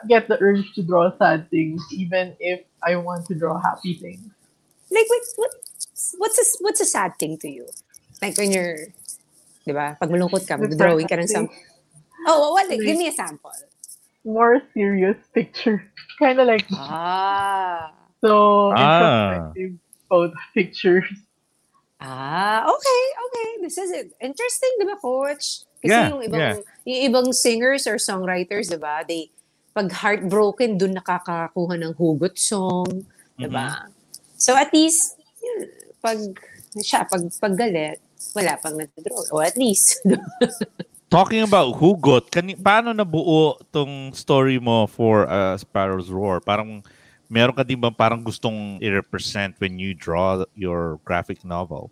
get the urge to draw sad things, even if I want to draw happy things. Like, what, what, what's a, what's a sad thing to you? Like when you're, di ba, pag malungkot ka, mag-drawing ka ng some... Oh, what, like, give me a sample. More serious picture, *laughs* kind of like Ah. so Ah. photo pictures. Ah, okay, okay. This is it. Interesting, di ba, coach? Kasi Yeah, yung ibang, yeah. yung ibang singers or songwriters, di ba, they, pag heartbroken, dun nakakakuha ng hugot song, di ba? So at least, yun, pag, siya, pag, pag galit, wala pang nag-draw. O at least, *laughs* Talking about hugot, kani paano nabuo tong story mo for uh, Sparrow's Roar? Parang meron ka din ba parang gustong i-represent when you draw your graphic novel?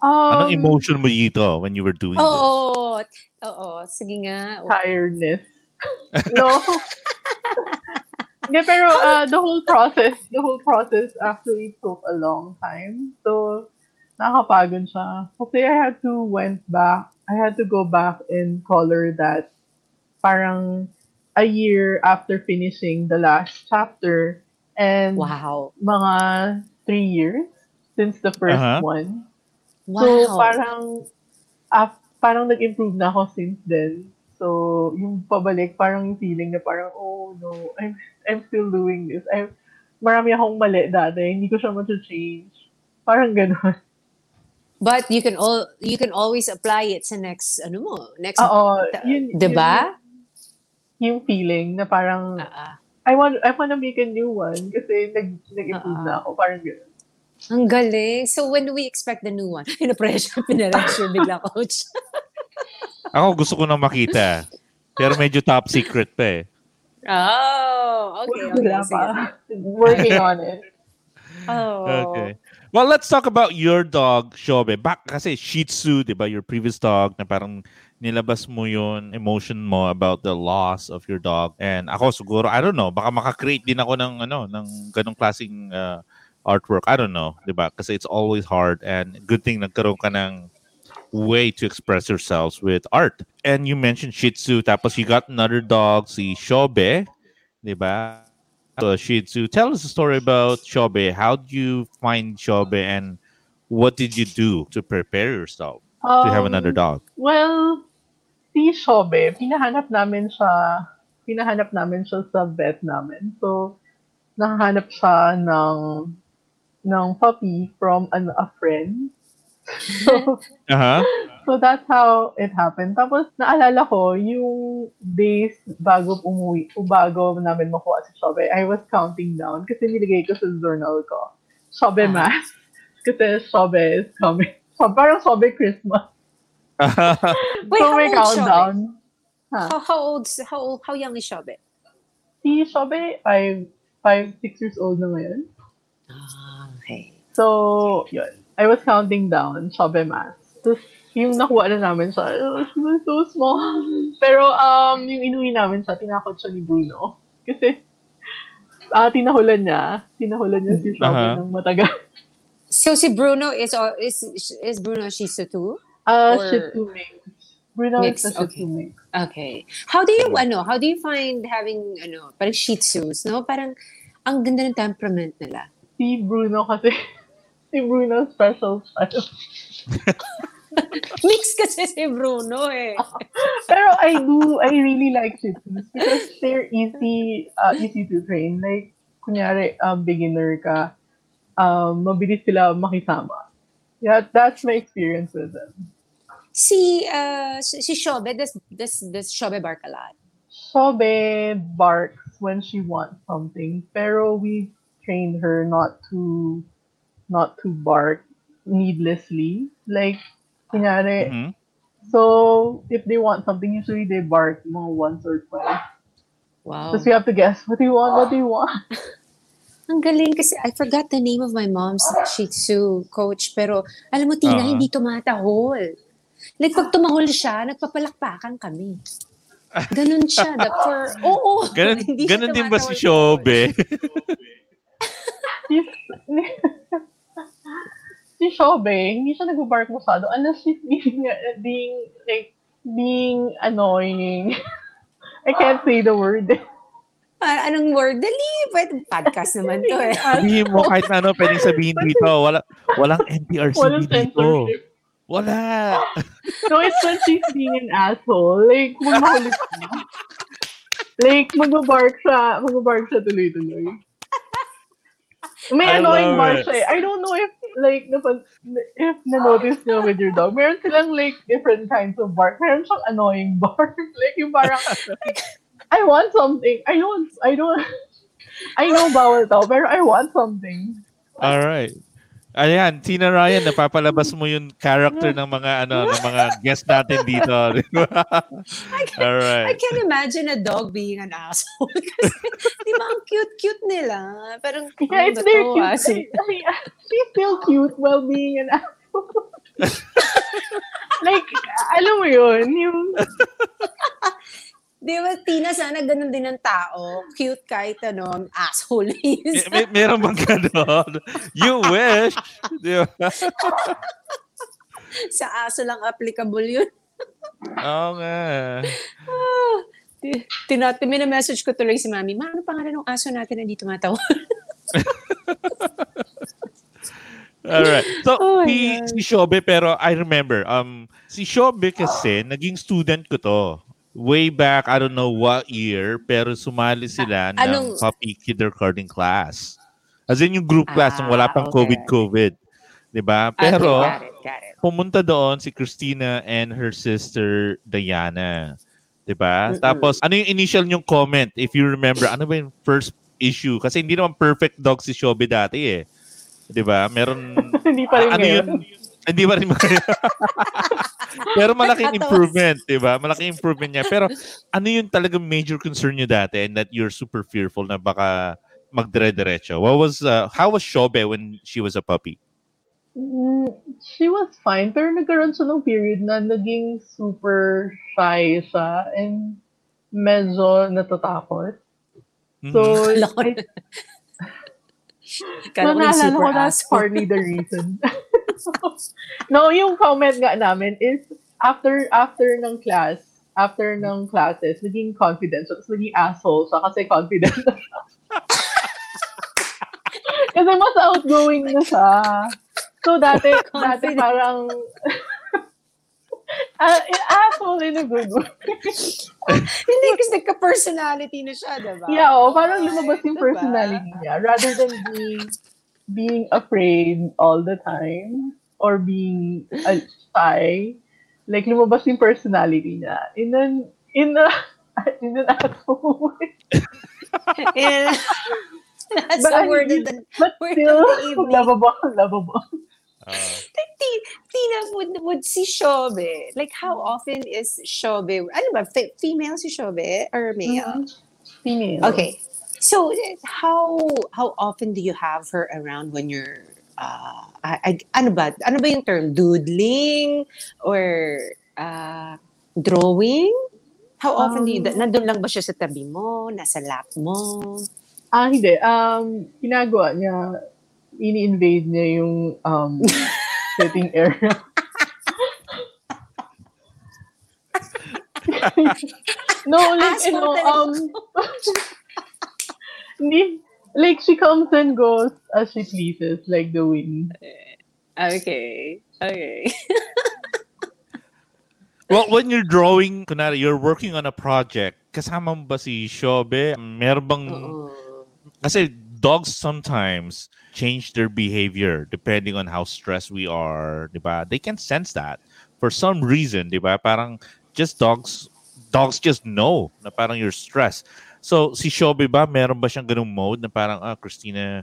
Um, Anong emotion mo dito when you were doing this? Oo. Oo. Sige nga. tiredness. *laughs* no. Yeah, pero *laughs* uh, the whole process, the whole process actually took a long time. So, nakakapagod siya. Kasi I had to went back, I had to go back and color that parang a year after finishing the last chapter and Wow. mga three years since the first Uh-huh. one. Wow. So, parang, af, parang nag-improve na ako since then. So, yung pabalik, parang yung feeling na parang, oh no, I'm, I'm still doing this. I'm, marami akong mali dati, hindi ko siya change Parang gano'n. But you can all you can always apply it sa next ano mo, next Oo, yun, 'di ba? Yun, yung feeling na parang, ah. I want, I want to make a new one kasi nag, nag-improve na ako. Parang gano'n. Ang galing. So when do we expect the new one? *laughs* Pina-pressure, pina-pressure bigla *laughs* coach. Ako gusto ko na makita. Pero medyo top secret pa eh. Oh, okay, okay. Wala sige. pa. Working on it. *laughs* Oh. Okay. Well, let's talk about your dog, Shobe. Back kasi Shih Tzu, di ba? Your previous dog na parang nilabas mo yun, emotion mo about the loss of your dog. And ako siguro, I don't know, baka makakreate din ako ng, ano, ng ganong klaseng uh, artwork. I don't know, di ba? Kasi it's always hard and good thing nagkaroon ka ng way to express yourselves with art. And you mentioned Shih Tzu, tapos you got another dog, si Shobe, di ba? So Shih Tzu, tell us a story about Shobe. How did you find Shobe and what did you do to prepare yourself to have Um, another dog? Well, si Shobe, pinahanap namin siya, pinahanap namin siya sa vet namin. So, nakahanap siya ng, ng puppy from an, a friend. So, *laughs* Uh-huh. so that's how it happened. Tapos, naalala ko, yung days bago umuwi, o bago namin makuha si Shobe, I was counting down kasi nilagay ko sa journal ko. Shobe Ah. Mass. Kasi Shobe is coming. *laughs* So, parang Shobe Christmas. *laughs* Wait, so how may old siya? countdown. Huh. How, how old, how, old- how young is Shobe? Si Shobe, five, five, six years old na ngayon. Ah, okay. So, yun. I was counting down Shobe Mass. Tapos, yung nakuha na namin siya, it was so small. *laughs* Pero, um, yung inuwi namin siya, tinakot siya ni Bruno. Kasi, ah tinahulan niya. Tinahulan niya si Shobe Aha. ng matagal. So si Bruno is is is Bruno Shih Tzu too? Ah, Or- Shih Tzu Mix. Bruno Mix, is a Shih okay. Tzu Mix. Okay. How do you ano, how do you find having ano, parang Shih Tzus, no? Parang ang ganda ng temperament nila. Si Bruno kasi, *laughs* si Bruno special style. *laughs* Mix kasi si Bruno eh. *laughs* Pero I do, I really like Shih Tzus because they're easy, uh, easy to train. Like, kunyari, um, beginner ka, um, mabilis sila makisama. Yeah, that's my experience with them. Si uh, si Shobe, does does does Shobe bark a lot? Sobe barks when she wants something, pero we trained her not to, not to bark needlessly. Like, kunyari, Mhm. so if they want something, usually they bark mga once or twice. Wow. Because we have to guess, what do you want, what do you want? *laughs* Ang galing kasi I forgot the name of my mom's Shih Tzu coach pero alam mo Tina, Ah. hindi tumatahol. Like pag tumahol siya, nagpapalakpakan kami. Ganun siya. The for, *laughs* oo. Ganun, *laughs* hindi siya ganun din ba si tumatahol. Shobe? si, si Shobe, hindi siya nag-bark masyado unless she's being, being, like, being annoying. I can't say the word. Ah, anong word? Dali. Pwede, podcast naman to eh. Sabihin mo kahit ano pwedeng sabihin dito. Wala, walang NTRCB Walang dito. Wala. *laughs* No, it's when she's being an asshole. Like, magmakulit siya. Like, mag-bark siya. Mag-bark siya tuloy-tuloy. May I annoying siya. eh. I don't know if, like, napag, if na-notice nyo with your dog, meron silang, like, different kinds of bark. Meron siyang annoying *laughs* bark. like, yung parang, I want something. I don't, I don't, I know bawal to, pero I want something. Alright. Ayan, Tina Ryan, napapalabas mo yung character ng mga ano, ng *laughs* mga guest natin dito. di ba? I Alright. can't imagine a dog being an asshole. Kasi, *laughs* di ba, ang cute-cute nila. Parang, Yeah, ano it's very cute. ah? Si- I mean, *laughs* she's still cute while being an asshole. like, alam mo yun, yung, Di ba, Tina, sana ganun din ang tao. Cute kahit ano, asshole is. May, may, meron bang gano'n? You *laughs* wish. Di ba? Sa aso lang applicable yun. Oo nga. Tinat, message ko tuloy si Mami, Ma, ano pangalan ng aso natin na di tumatawa? *laughs* Alright. So, Oh si, God. si Shobe, pero I remember, um, si Shobe kasi, naging student ko to. Way back, I don't know what year, pero sumali sila ng anong- puppy kindergarten class. As in yung group class, nung wala Ah, pang okay. COVID-COVID. 'Di ba? Pero, okay, got it, got it. pumunta doon si Christina and her sister Diana. 'Di ba? Mm-mm. Tapos ano yung initial yung comment if you remember? Ano ba yung first issue? Kasi hindi naman perfect dog si Shobe dati eh. 'Di ba? Meron *laughs* hindi pa rin ano ngayon. yun? Hindi pa rin *laughs* Pero malaking improvement, 'di ba? Malaking improvement niya. Pero ano yung talagang major concern niyo dati and that you're super fearful na baka magdire-diretso? What was uh, how was Shobe when she was a puppy? Mm, she was fine, pero nagkaroon siya ng period na naging super shy siya and medyo natatakot. So, Mhm. Ko I, *laughs* Kala ko so naalala ko that's partly the reason. *laughs* no, yung comment nga namin is after after ng class, after ng classes, naging confident. Tapos naging asshole siya kasi confident na *laughs* siya. kasi mas outgoing na siya. So dati, dati parang *laughs* Ah, asshole in a good way. Hindi kasi nagka-personality na siya, diba? Yeah, oh, parang lumabas yung Diba? personality niya rather than being being afraid all the time or being uh, shy. Like lumabas yung personality niya. In an in a *laughs* in an asshole way. *laughs* And that's But a word of the But Word of still the evening. *laughs* lovable, lovable. Uh, Ti- Tina, would, would si Shobe, like how often is Shobe, ano ba, fe- female si Shobe or male? Female. Okay. So how how often do you have her around when you're uh I, I- ano ba ano ba yung term doodling or uh drawing? How often do you Um, nandun lang ba siya sa tabi mo, nasa lap mo? Ah, hindi. Um, ginagawa niya, ini-invade niya yung um, *laughs* sitting area. *laughs* no, like, you know, um, hindi, like, she comes and goes as she pleases, like the wind. Okay. Okay. *laughs* well, when you're drawing, kunwari, you're working on a project, kasama mo ba si Shobe? Meron bang... Oo. Kasi dogs sometimes change their behavior depending on how stressed we are, 'di ba? They can sense that for some reason, 'di ba? Parang just dogs dogs just know na parang you're stressed. So si Shobe ba meron ba siyang ganung mode na parang ah Christina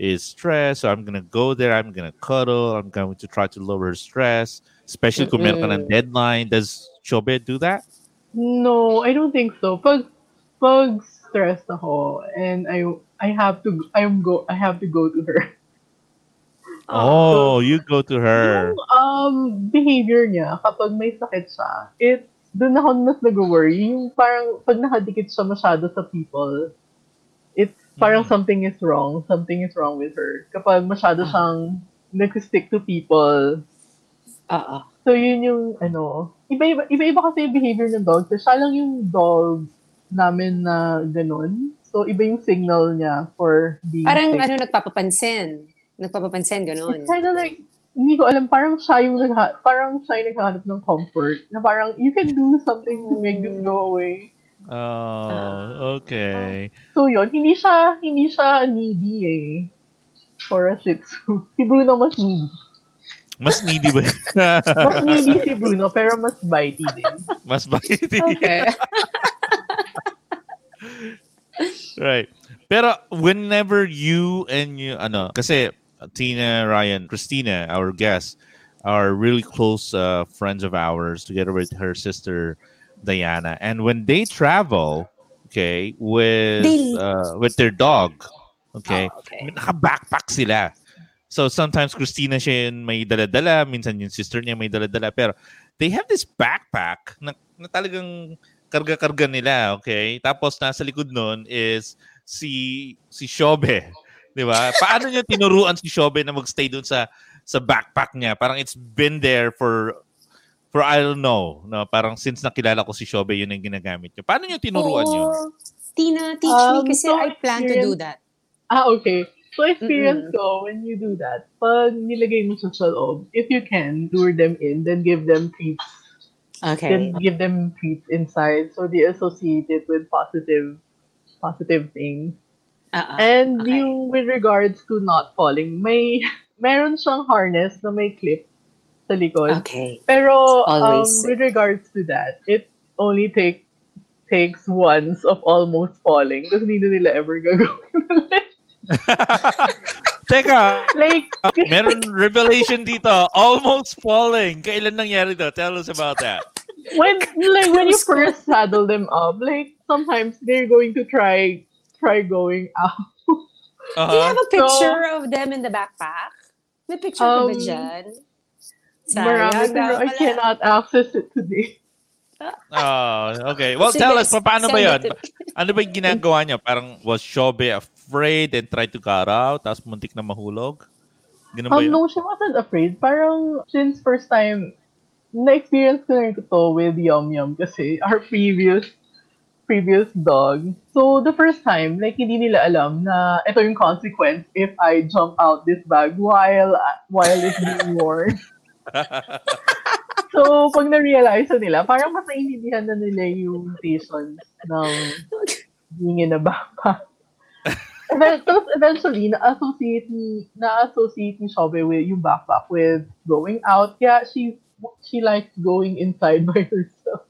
is stressed, so I'm gonna go there, I'm gonna cuddle, I'm going to try to lower stress, especially kung meron ka ng deadline. Does Shobe do that? No, I don't think so. Pag, pag stressed ako, and I, I have to, I'm go, I have to go to her. *laughs* Oh, you go to her. Yung um, behavior niya, kapag may sakit siya, it, doon ako mas nag-worry. Yung parang, pag nakadikit siya masyado sa people, it's parang Mhm. something is wrong. Something is wrong with her. Kapag masyado Ah. siyang nag-stick to people, Oo. so yun yung, ano, iba-iba, iba-iba kasi yung behavior ng dog. So, siya lang yung dog namin na ganun. So, iba yung signal niya for being Parang sick. ano nagpapapansin. Nagpapapansin ganun. It's kind of like, hindi ko alam, parang siya yung nagha- parang siya yung naghahanap ng comfort. Na parang, you can do something to make this go away. Oh, okay. So yun, hindi siya, hindi siya needy eh. For a Shih *laughs* Tzu. Si Bruno mas needy. Mas needy ba? *laughs* Mas needy si Bruno, pero mas bitey din. Mas bitey. Okay. *laughs* Right. Pero whenever you and you, ano, kasi Tina, Ryan, Christina, our guests, are really close uh, friends of ours together with her sister Diana. And when they travel, okay, with uh, with their dog, okay, Oh, okay. naka-backpack sila. So sometimes Christina siya yung may dala-dala, minsan yung sister niya may dala-dala, pero they have this backpack na, na talagang karga-karga nila, okay? Tapos nasa likod nun is si si Shobe, 'di ba? Paano niya tinuruan si Shobe na magstay doon sa sa backpack niya? Parang it's been there for for I don't know, no, parang since nakilala ko si Shobe, yun ang ginagamit niya. Paano niya tinuruan yun? Oh, Tina, teach Um, me kasi so I plan to do that. Ah, okay. So experience ko, when you do that, pag nilagay mo sa loob, if you can, lure them in, then give them treats. Okay. Then give them treats inside so they associate it with positive positive things. Uh-uh. And okay. yung with regards to not falling, may *laughs* meron siyang harness na may clip sa likod. Okay. Pero um, with regards to that, it only take takes once of almost falling. Tapos hindi na nila ever gagawin *laughs* ulit. *laughs* Teka, like, meron revelation dito. Almost falling. Kailan nangyari to? Tell us about that. When *laughs* like when you first saddle them up, like sometimes they're going to try try going *laughs* out. Do you Uh-huh. have a picture of them in the backpack? May picture ka ba Um, dyan? Marami, pero I cannot access it today. *laughs* Oh, okay. Well, Sige, tell us, pa- paano ba send yun? it Ano ba yung ginagawa niya? Parang was Shobe afraid and tried to cut out tapos muntik na mahulog? Ganun ba Um, yun? no, she wasn't afraid. Parang since first time, na-experience ko na rin to with Yum Yum kasi our previous previous dog. So, the first time, like, hindi nila alam na ito yung consequence if I jump out this bag while while it's being *laughs* worn. So, pag na-realize na nila, parang mas naiintindihan na nila yung reasons ng being in a backpack. Then, tapos eventually, na-associate ni, na-associate ni Shobe with yung backpack with going out. Kaya she, she likes going inside *laughs* by herself.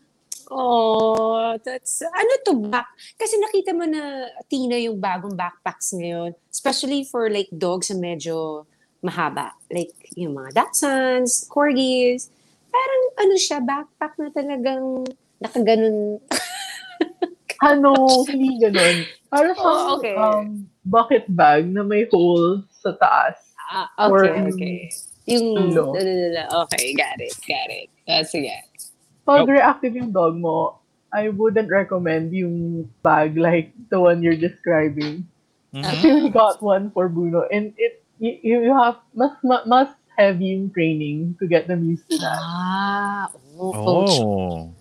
Oh, that's, ano to back? Kasi nakita mo na, Tina, yung bagong backpacks ngayon. Especially for like dogs na medyo mahaba. Like, yung mga Dachshunds, Corgis. Parang ano siya, backpack na talagang nakaganon. *laughs* Ano, hindi ganun. Para sa Oh, okay. um, bucket bag na may hole sa taas. Ah, Or, okay, um, okay. Yung, tulo. okay, got it, got it. Ah, sige. Pag reactive yung dog mo, I wouldn't recommend yung bag like the one you're describing. Mhm. We got one for Bruno, and it you, you have must must heavy yung training to get them used to that. Ah, oh. Oh.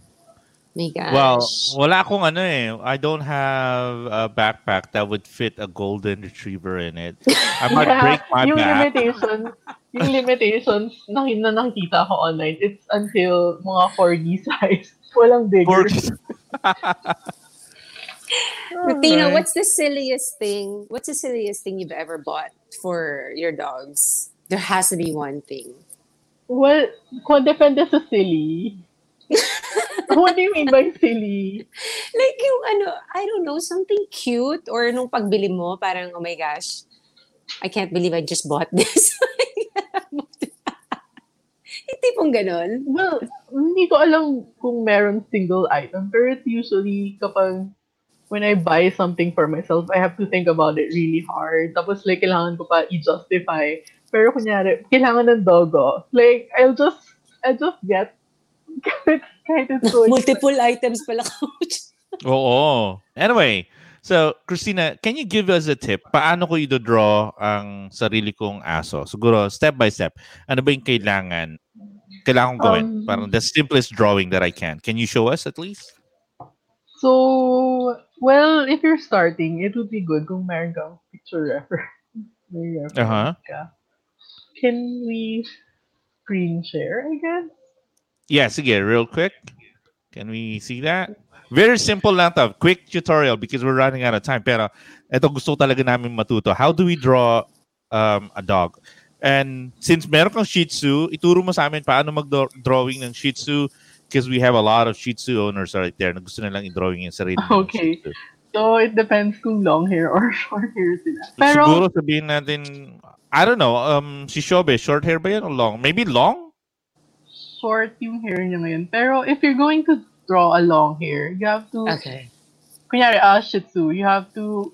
My gosh. Well, wala akong ano eh. I don't have a backpack that would fit a golden retriever in it. I might Yeah, break my yung back. limitations, yung limitations na, na nakikita ko online, it's until mga corgi *laughs* size. Walang bigger. *laughs* Tina, what's the silliest thing? What's the silliest thing you've ever bought for your dogs? There has to be one thing. Well, kung depende sa silly. *laughs* What do you mean by silly? Like yung ano, I don't know, something cute or nung pagbili mo, parang, oh my gosh, I can't believe I just bought this. Yung tipong ganon. Well, hindi ko alam kung meron single item, pero it's usually kapag when I buy something for myself, I have to think about it really hard. Tapos like, kailangan ko pa i-justify. Pero kunyari, kailangan ng dogo. Like, I'll just, I'll just get kahit, *laughs* kahit it's so Multiple items pala, *laughs* coach. Oo. Anyway, so Christina, can you give us a tip? Paano ko i-draw ang sarili kong aso? Siguro, step by step. Ano ba yung kailangan? Kailangan kong gawin? Um, Parang the simplest drawing that I can. Can you show us at least? So, well, if you're starting, it would be good kung meron kang picture reference. Reference Uh-huh. ka. Can we screen share, I guess? Yeah, sige, real quick. Can we see that? Very simple lang to. Quick tutorial because we're running out of time. Pero ito gusto talaga namin matuto. How do we draw um, a dog? And since meron kang Shih Tzu, ituro mo sa amin paano mag-drawing ng Shih Tzu because we have a lot of Shih Tzu owners right there na gusto nilang i-drawing yung sarili Okay. So, it depends kung long hair or *laughs* short hair sila. Pero, Siguro sabihin natin, I don't know, um, si Shobe, short hair ba yan o long? Maybe long? short yung hair niya ngayon. Pero, if you're going to draw a long hair, you have to, Okay. kunyari, ah, Shih Tzu, you have to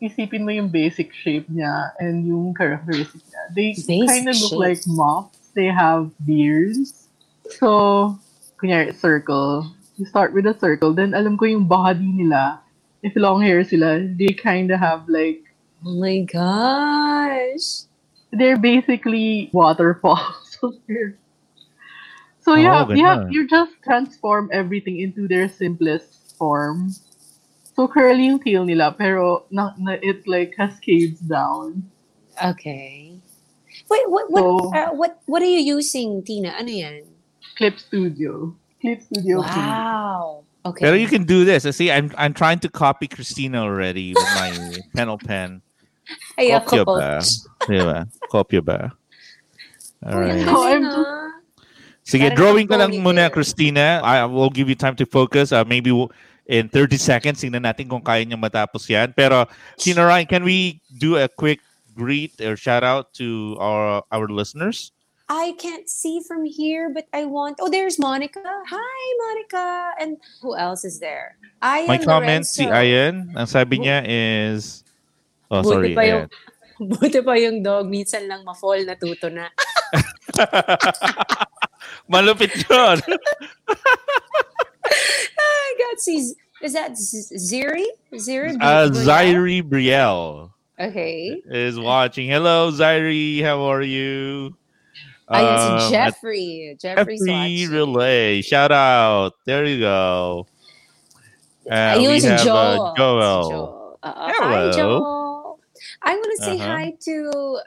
isipin mo yung basic shape niya and yung characteristic niya. They kind of look shape. like mops. They have beards. So, kunyari, circle. You start with a circle. Then, alam ko yung body nila. If long hair sila, they kind of have like, Oh my gosh. they're basically waterfalls *laughs* of hair. So you Oh, have you have you just transform everything into their simplest form. So curly yung tail nila, pero na, na it like cascades down. Okay. Wait, what what So- uh, what what are you using, Tina? Ano yan? Clip Studio. Clip Studio. King. Wow. Okay. Pero you can do this. I see. I'm I'm trying to copy Christina already with my *laughs* pen pen. Ay, Kopya ako, ba? coach. Di ba? Kopya ba? Alright. So, I'm galing, ah. Sige, Parang drawing ka lang muna, hair. Christina. I will give you time to focus. Uh, maybe in 30 seconds, tingnan natin kung kaya niya matapos yan. Pero, Tina Ryan, can we do a quick greet or shout out to our our listeners? I can't see from here, but I want. Oh, there's Monica. Hi, Monica. And who else is there? Ayan My comment, si. Ayan, ang sabi niya is... Oh, Buti sorry. pa yung- Ayan. *laughs* Buti pa yung dog. Minsan lang ma-fall, natuto na. *laughs* Malupit yun. *laughs* I got si. Is that Ziri? Ziri? Uh? Zairi Brielle. Okay. is watching. Hello, Ziri. How are you? Ayan si Um, Jeffrey. Jeffrey's Jeffrey watching. Relay. Shout out. There you go. Uh, Ayun we have Joel. uh, Joel. Joel. Uh, uh, Hello. Hi, Joel. I want to say Uh-huh. hi to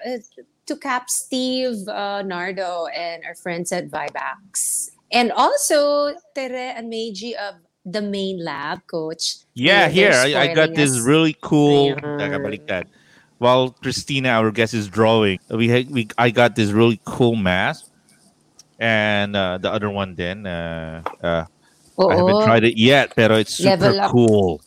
uh, to Cap Steve uh, Nardo and our friends at Vibax. And also Tere and Meiji of the main lab, coach. Yeah, They're here I, I got this us. really cool. Ayan. While Christina, our guest, is drawing, we ha- we I got this really cool mask, and uh, the other one then uh, uh, I haven't tried it yet, but it's super Level up. cool.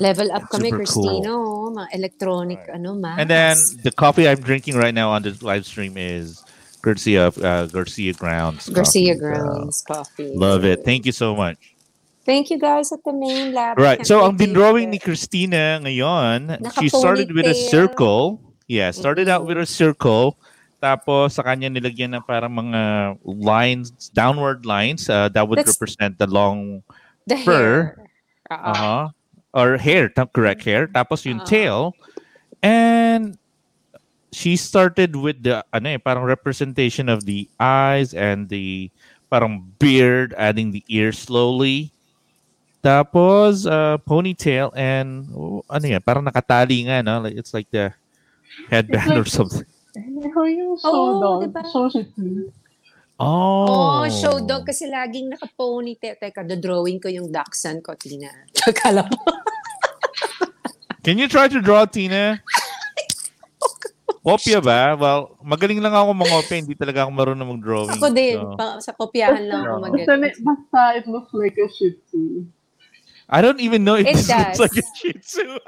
Level up kami, super cool. Christino. Mga electronic, ano, math. And then the coffee I'm drinking right now on the live stream is courtesy of uh, Garcia Grounds. Garcia coffee. So, Grounds coffee. love it. Thank you so much. Thank you guys at the main lab. Right. So ang eat ni. Christina ngayon, she started with a circle. Yeah, started out Mm-mm. with a circle. Tapos sa kanya nilagyan ng parang mga lines, downward lines uh, that would That's- represent the long The fur. hair. Oo. Or hair, ta- correct hair. Tapos yung Uh-huh. tail. And she started with the ano eh, parang representation of the eyes and the parang beard, adding the ear slowly. Tapos uh, ponytail and oh, ano yan, parang nakatali nga no? Like it's like the headband or like- something. Ano yung Oh, show dog? diba? Show shih tzu. Oh. Oh, show dog kasi laging naka-ponytail. Teka, drawing ko yung dachshund ko, Tina. *laughs* Kala mo. Can you try to draw, Tina? *laughs* Kopya ba? Well, magaling lang ako mangopya. Hindi talaga ako marunong mag-drawing. Ako din. so- Pa, sa kopyahan lang ako mag Basta, basta it looks like a shih tzu. I don't even know if It this looks does. like a Shih Tzu. *laughs* Yung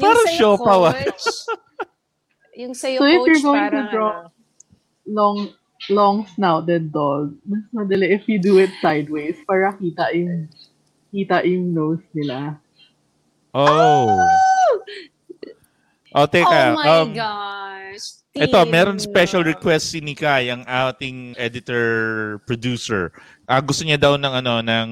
Parang sa'yo, show pa, coach, yung sa'yo, So if coach, you're going to parang, draw- ano, Long, long snouted dog. Mas madali if you do it sideways para kita yung kita yung nose nila. Oh. Oh, teka. oh my um, gosh. Ito, meron special request si Nikay, ang ating editor producer. Ah, gusto niya daw ng ano ng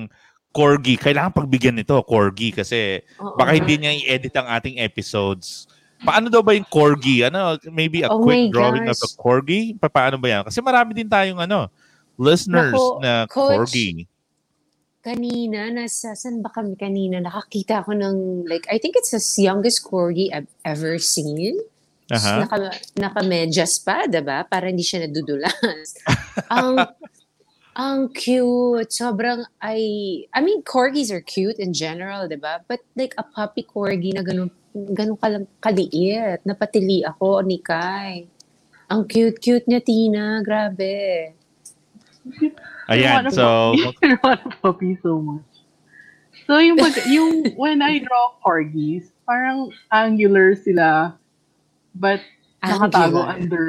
corgi. Kailangan pagbigyan nito corgi kasi Oo baka hindi niya i-edit ang ating episodes. Paano daw ba yung corgi? Ano, maybe a Oh quick drawing of a gosh. corgi? Pa- Paano ba yan? Kasi marami din tayong ano, listeners Naku, na Coach. corgi. kanina, nasa, saan ba kami kanina? Nakakita ako ng, like, I think it's the youngest corgi I've ever seen. Aha. Naka, naka-medyas pa, diba? Para hindi siya nadudulas. ang, *laughs* ang cute. Sobrang, I, I mean, corgis are cute in general, diba? But like a puppy corgi na ganun, ganun kalang kaliit. Napatili ako, ni Kai. Ang cute-cute niya, Tina. Grabe. Ayan, so. *laughs* I want a puppy so much. So yung, pag, yung when I draw corgis, parang angular sila, but nakatago Angular. under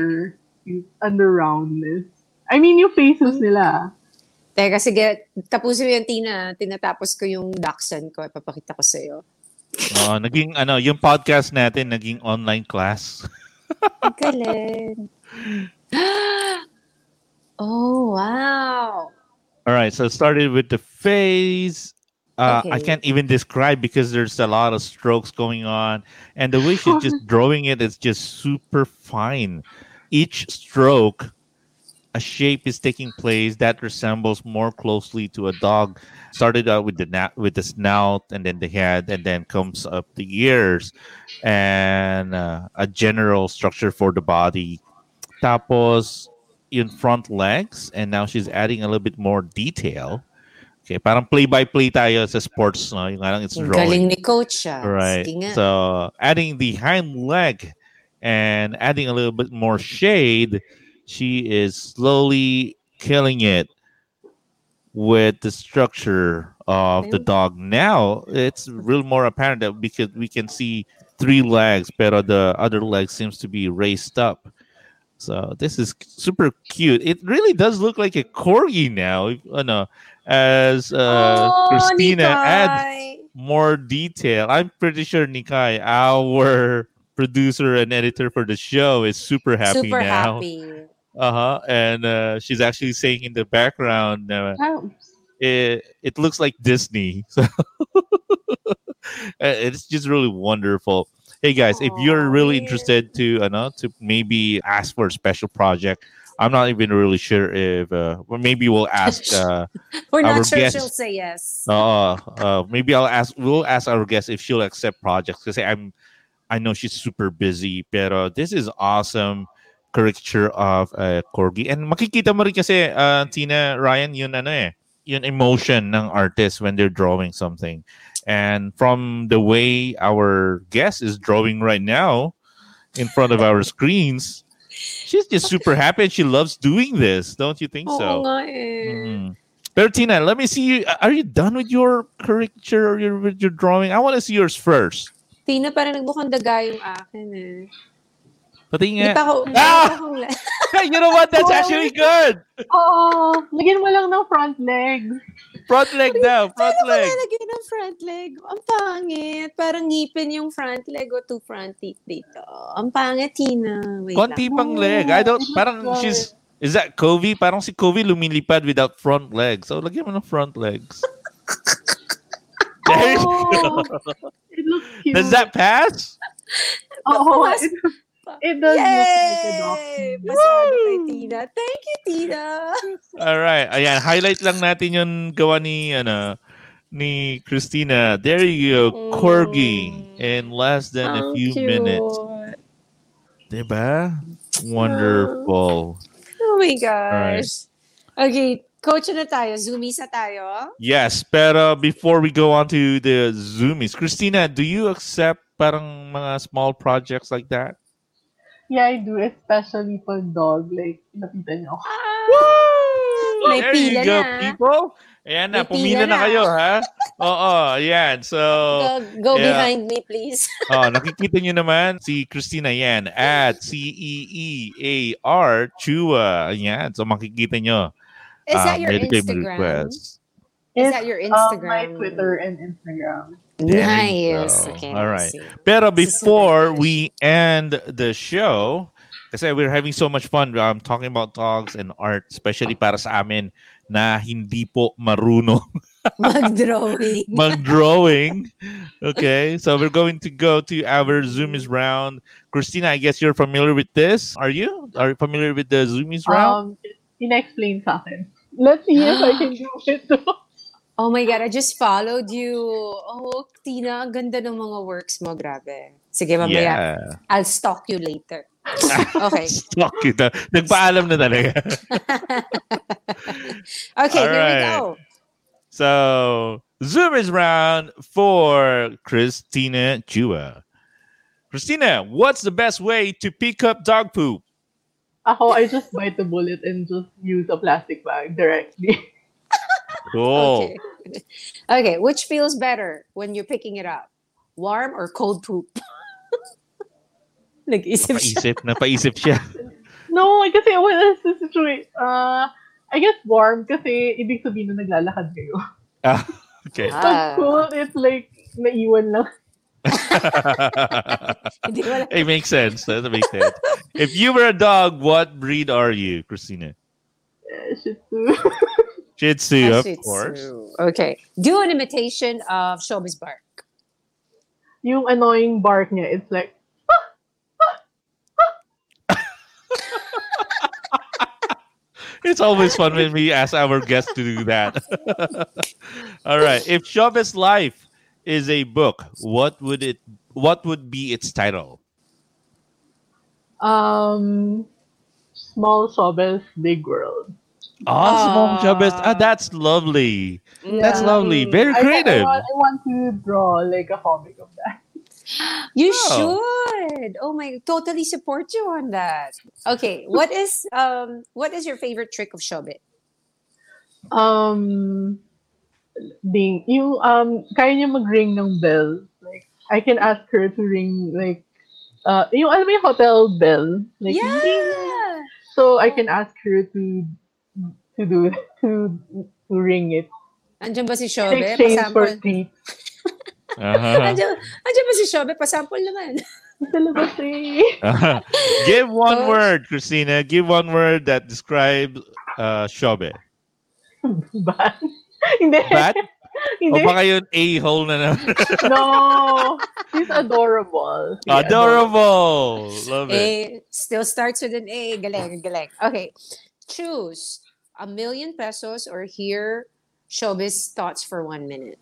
under roundness. I mean, yung faces nila. Teka, sige. Tapusin mo yung Tina. Tinatapos ko yung dachshund ko. Ipapakita ko sa'yo. oh, naging ano, yung podcast natin naging online class. *laughs* Ang galing. *gasps* oh, wow. All right, so started with the face. Uh, I Okay. can't even describe because there's a lot of strokes going on, and the way she's just *laughs* drawing it is just super fine. Each stroke, a shape is taking place that resembles more closely to a dog. Started out with the na- with the snout, and then the head, and then comes up the ears, and uh, a general structure for the body. Tapos in front legs, and now she's adding a little bit more detail. Okay, parang play-by-play tayo sa sports, no? Yung nga lang it's drawing. galing ni coach ah. Right. So adding the hind leg and adding a little bit more shade, she is slowly killing it with the structure of the dog. Now it's real more apparent that because we can see three legs, but the other leg seems to be raised up. So this is super cute. It really does look like a corgi now. Ano, as uh, oh, Christina adds more detail. I'm pretty sure Nikai, our producer and editor for the show, is super happy Super now. happy. Uh huh. And uh, she's actually saying in the background, uh, Ah, it it looks like Disney. *laughs* So it's just really wonderful. Hey guys, if you're really interested to, uh, know, to maybe ask for a special project, I'm not even really sure if, uh, well, maybe we'll *laughs* ask. Uh, We're not sure guest- she'll say yes. uh, uh, maybe I'll ask. We'll ask our guest if she'll accept projects because I'm, I know she's super busy. Pero this is awesome caricature of uh, corgi, and makikita mo rin kasi uh, Tina Ryan yun ano eh, yun emotion ng artist when they're drawing something, and from the way our guest is drawing right now in front of our screens. She's just super happy and she loves doing this, don't you think Oo so? nga eh. Mm. Pero Tina, let me see you. Are you done with your caricature or your, with your drawing? I want to see yours first. Tina, parang nagbukang daga yung akin eh. Pati Hindi nga. pa ako, Ah! pa akong la- you know what? That's actually good. Oo. Lagyan mo lang ng front legs. Front leg now. Front Paano ko leg. lalagyan ng front leg? Ang pangit. Parang ngipin yung front leg o two front teeth dito. Ang pangit, Tina. Wait Konti lang. pang leg. I don't, Oh, parang God. she's, is that Kobe? Parang si Kobe lumilipad without front legs. So, lagyan mo ng front legs. *laughs* There you Oh, go. it looks cute. Does that pass? *laughs* Oh, Mas- It, *laughs* it does look like a dog. Yay! Pasado kay Tina. Thank you, Tina. *laughs* All right. Ayan, highlight lang natin yung gawa ni, ano, ni Christina. There you go. Corgi. Mm. In less than a Ang few cute. minutes. Diba? Wonderful. Oh my gosh. Okay, coach na tayo. Zoomies na tayo. Yes, pero before we go on to the Zoomies, Christina, do you accept parang mga small projects like that? Yeah, I do. Especially for dog. Like, napitan niyo ako. May There you pila go, na. people. Ayan na, May pumila na na. kayo, ha? Oo, ayan. So, Go, go yeah. behind me, please. *laughs* oh, nakikita nyo naman si Christina yan at E C-E-E-A-R Chua. Ayan, so makikita nyo. Is ah, that your meron kayong Instagram? request. Is that your Um, Instagram? my Twitter and Instagram. There Nice. Okay, All right. let's see. Pero This is before we end the show, kasi we're having so much fun um, talking about dogs and art, especially para sa amin na hindi po marunong *laughs* Mag-drawing. mag-drawing. Okay, so we're going to go to our Zoomies round. Christina, I guess you're familiar with this. Are you? Are you familiar with the Zoomies round? Um, ina-explain sa akin. Let's see if I *gasps* can do it too. Oh my God, I just followed you. Oh, Tina, ang ganda ng mga works mo. Grabe. Sige, mamaya. yeah. I'll stalk you later. *laughs* Okay. Stalk kita. Nagpaalam na talaga. *laughs* Okay, here we go. So, Zoomers round for Christina Chua. Christina, what's the best way to pick up dog poop? Ako, I just bite the bullet and just use a plastic bag directly. *laughs* Cool. Okay. okay, which feels better when you're picking it up? Warm or cold poop? *laughs* Nag-isip siya. Napaisip, napaisip siya. *laughs* no, kasi what is the situation? Uh, I guess warm kasi ibig sabihin na naglalakad kayo. *laughs* Ah, okay. Ah. Pag cold, it's like naiwan lang. Hindi wala. it makes sense. That makes sense. If you were a dog, what breed are you, Christina? Eh, Shih Tzu. Shih Tzu, Ah, of Shih Tzu. course. Okay. Do an imitation of Showbiz Bark. yung annoying bark niya, it's like, *laughs* It's always fun when we ask our guests to do that. *laughs* All right. If Showbiz Life is a book, what would it? What would be its title? um, small showbiz, big world. Awesome, Ah. Showbiz. Ah, that's lovely. That's lovely. Very I- I, creative. want, I want to draw like a comic of that. You Oh. should. Oh my, totally support you on that. Okay, what is um what is your favorite trick of Showbiz? Um, ding, yung, um, kaya niya mag-ring ng bell. Like, I can ask her to ring, like, uh, yung, alam mo yung hotel bell? Like, ding. So, I can ask her to, to do, to, to ring it. Andiyan ba si In Showbiz? exchange for Pasample. treats. Uh-huh. Andiyan, andiyan ba si Showbiz? Pasample naman. Talaga si... Uh-huh. Give one Coach? word, Christina. Give one word that describes uh, Showbiz. *laughs* Bad? Hindi. Bad? *laughs* O Hindi. baka yun a-hole na naman. *laughs* No. She's adorable. She's Adorable. Love it. A still starts with an A. Galing, galing. Okay. Choose a million pesos or hear Showbiz thoughts for one minute.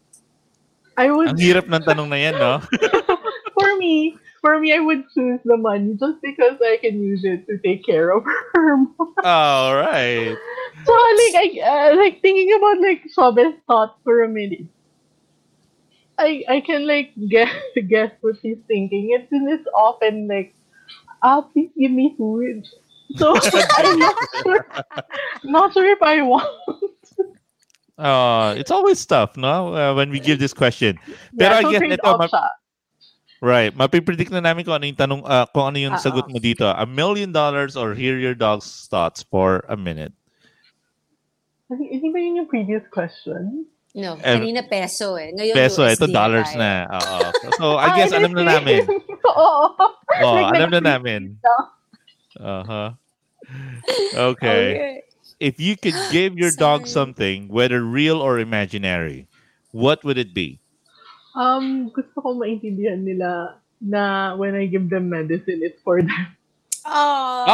I would Ang hirap ng tanong na yan, no? *laughs* for me, for me, I would choose the money just because I can use it to take care of her. *laughs* All right. so, like, I, uh, like thinking about like Shobes thoughts for a minute. I I can like *laughs* guess guess what she's thinking. It's it's often like, ah, please give me food. So I'm not sure, not sure if I want. Uh, it's always tough, no? Uh, when we give this question. Pero Yeah, I guess ito, ma- right. Mapipredict na namin kung ano yung tanong, uh, kung ano yung Ah, sagot mo dito. A million dollars or hear your dog's thoughts for a minute. Hindi hindi ba yun yung previous question? No, Eh, kanina peso eh. Ngayon Peso, USD ito dollars tayo. na. Oo. So, I Ah, guess it alam is na same. namin. Oo. Oh, Like, alam na nag- *laughs* namin. Uh-huh. *laughs* Okay. If you could give your *laughs* dog something, whether real or imaginary, what would it be? Um, gusto ko maintindihan nila na when I give them medicine, it's for them. Oh,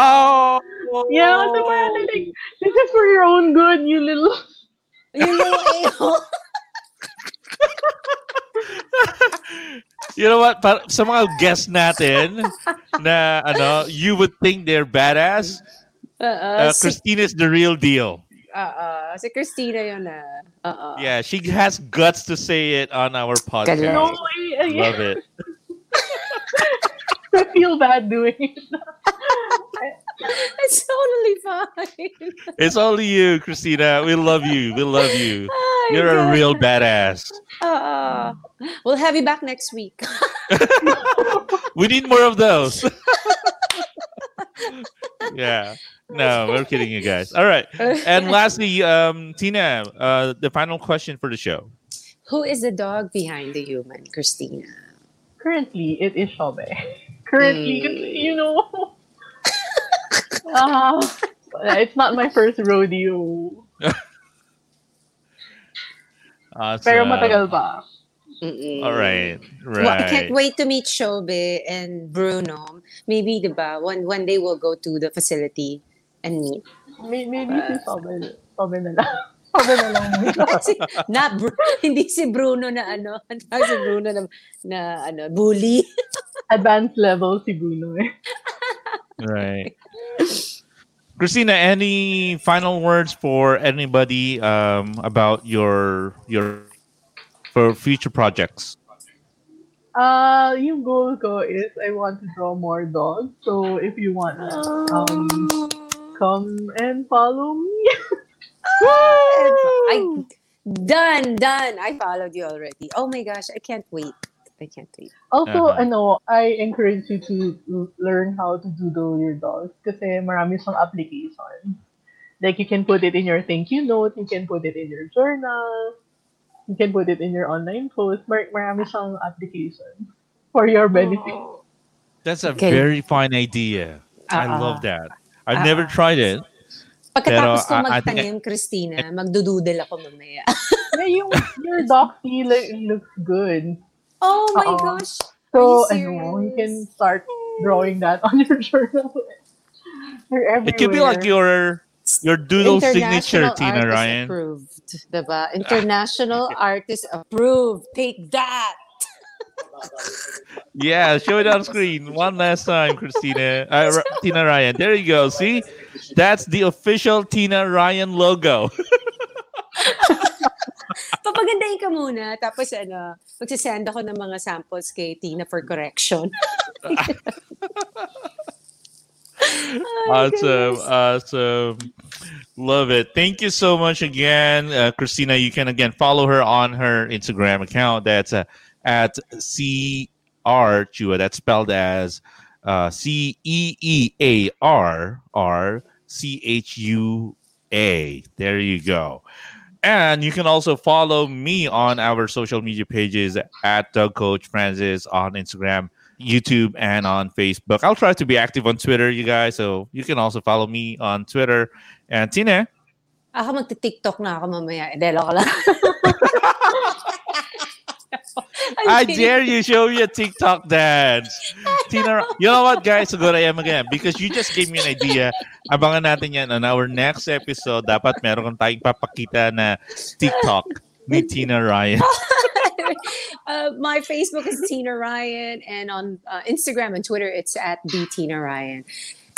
Oh! Yeah, so parang like, this is for your own good, you little... you know, eh, *laughs* You know what? Para, sa mga guests natin na ano, you would think they're badass. uh, Uh, si, Christina's the real deal. uh, si Christina yun ah. Uh, Yeah, she has guts to say it on our podcast. No, I, I, Love it. *laughs* I feel bad doing it. *laughs* *laughs* It's totally fine. It's only you, Christina. We love you. We love you. *laughs* Oh You're a real badass. Uh, we'll have you back next week. *laughs* We need more of those. yeah. No, we're kidding you guys. All right. And lastly, um, Tina, uh, the final question for the show. Who is the dog behind the human, Christina? Currently, it is Shobe. Currently, Mm. you know, uh, it's not my first rodeo. Awesome. Pero matagal pa. Mm-mm. All right. Well, I can't wait to meet Shobe and Bruno. Maybe, diba, one, one day we'll go to the facility and meet. May- Maybe si Shobe, Shobe na lang. *laughs* Shobe na lang. *laughs* si, not Bru- hindi si Bruno na ano, *laughs* not si Bruno na, na ano, bully. Advanced level si Bruno eh. Right. *laughs* Christina, any final words for anybody um, about your your for future projects? Uh, yung goal ko is I want to draw more dogs. So if you want um, come and follow me. *laughs* I, done, done. I followed you already. Oh my gosh, I can't wait. I can't wait. Also, Uh-huh. ano, I encourage you to learn how to doodle your dogs kasi marami siyang application. Like, you can put it in your thank you note, you can put it in your journal, you can put it in your online post. Mar marami siyang application for your benefit. That's a Okay. very fine idea. I Ah, love that. I've Ah, never ah. tried it. Pagkatapos ko Pero, ah, I think- magtanim, Christina, magdududel ako mamaya. yeah, yung, your dog like, looks good. Oh my Oo. gosh. So, Are you ano, you can start drawing that on your *laughs* journal. It could be like your your doodle signature, Tina artist Ryan. approved. Diba? International *laughs* artist approved. Take that. Yeah, show it on screen one last time, Christina. Uh, R- Tina Ryan. There you go. See, that's the official Tina Ryan logo. *laughs* *laughs* Papagandahin ka muna. Tapos ano, magsisend ako ng mga samples kay Tina for correction. *laughs* awesome, awesome. Love it. Thank you so much again, uh, Christina. You can again follow her on her Instagram account. That's uh, at C R Chua. That's spelled as uh, C E E A R R C H U A. There you go. And you can also follow me on our social media pages at Doug Coach Francis on Instagram, YouTube, and on Facebook. I'll try to be active on Twitter, you guys. So you can also follow me on Twitter. And Tina, Ako ah, magti-TikTok na ako mamaya. Eh, Delo ko lang. *laughs* I dare you show me a TikTok dance. *laughs* Tina, you know what, guys? Siguro I am again because you just gave me an idea. Abangan natin yan on our next episode. Dapat meron tayong papakita na TikTok ni Tina Ryan. *laughs* uh, my Facebook is Tina Ryan, and on uh, Instagram and Twitter, it's at the Tina Ryan.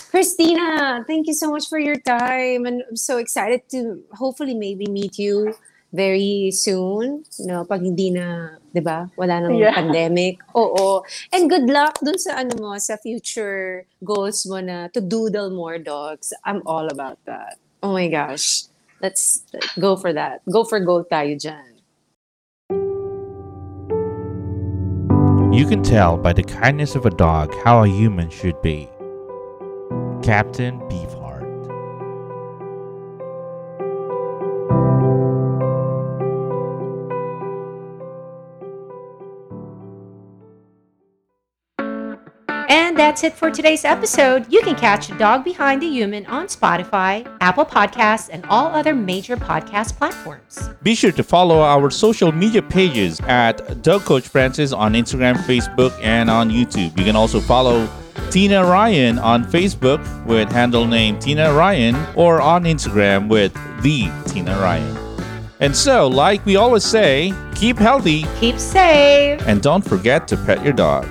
Christina, thank you so much for your time, and I'm so excited to hopefully maybe meet you very soon. No, pag hindi na, 'di ba? Wala nang Yeah. pandemic. *laughs* Oo. And good luck dun sa ano mo, sa future goals mo na to doodle more dogs. I'm all about that. Oh my gosh. Let's go for that. Go for gold tayo dyan. You can tell by the kindness of a dog how a human should be. Captain Beefheart. And that's it for today's episode. You can catch Dog Behind the Human on Spotify, Apple Podcasts, and all other major podcast platforms. Be sure to follow our social media pages at Dog Coach Francis on Instagram, Facebook, and on YouTube. You can also follow Tina Ryan on Facebook with handle name Tina Ryan or on Instagram with the Tina Ryan. And so, like we always say, keep healthy Keep safe. and don't forget to pet your dog.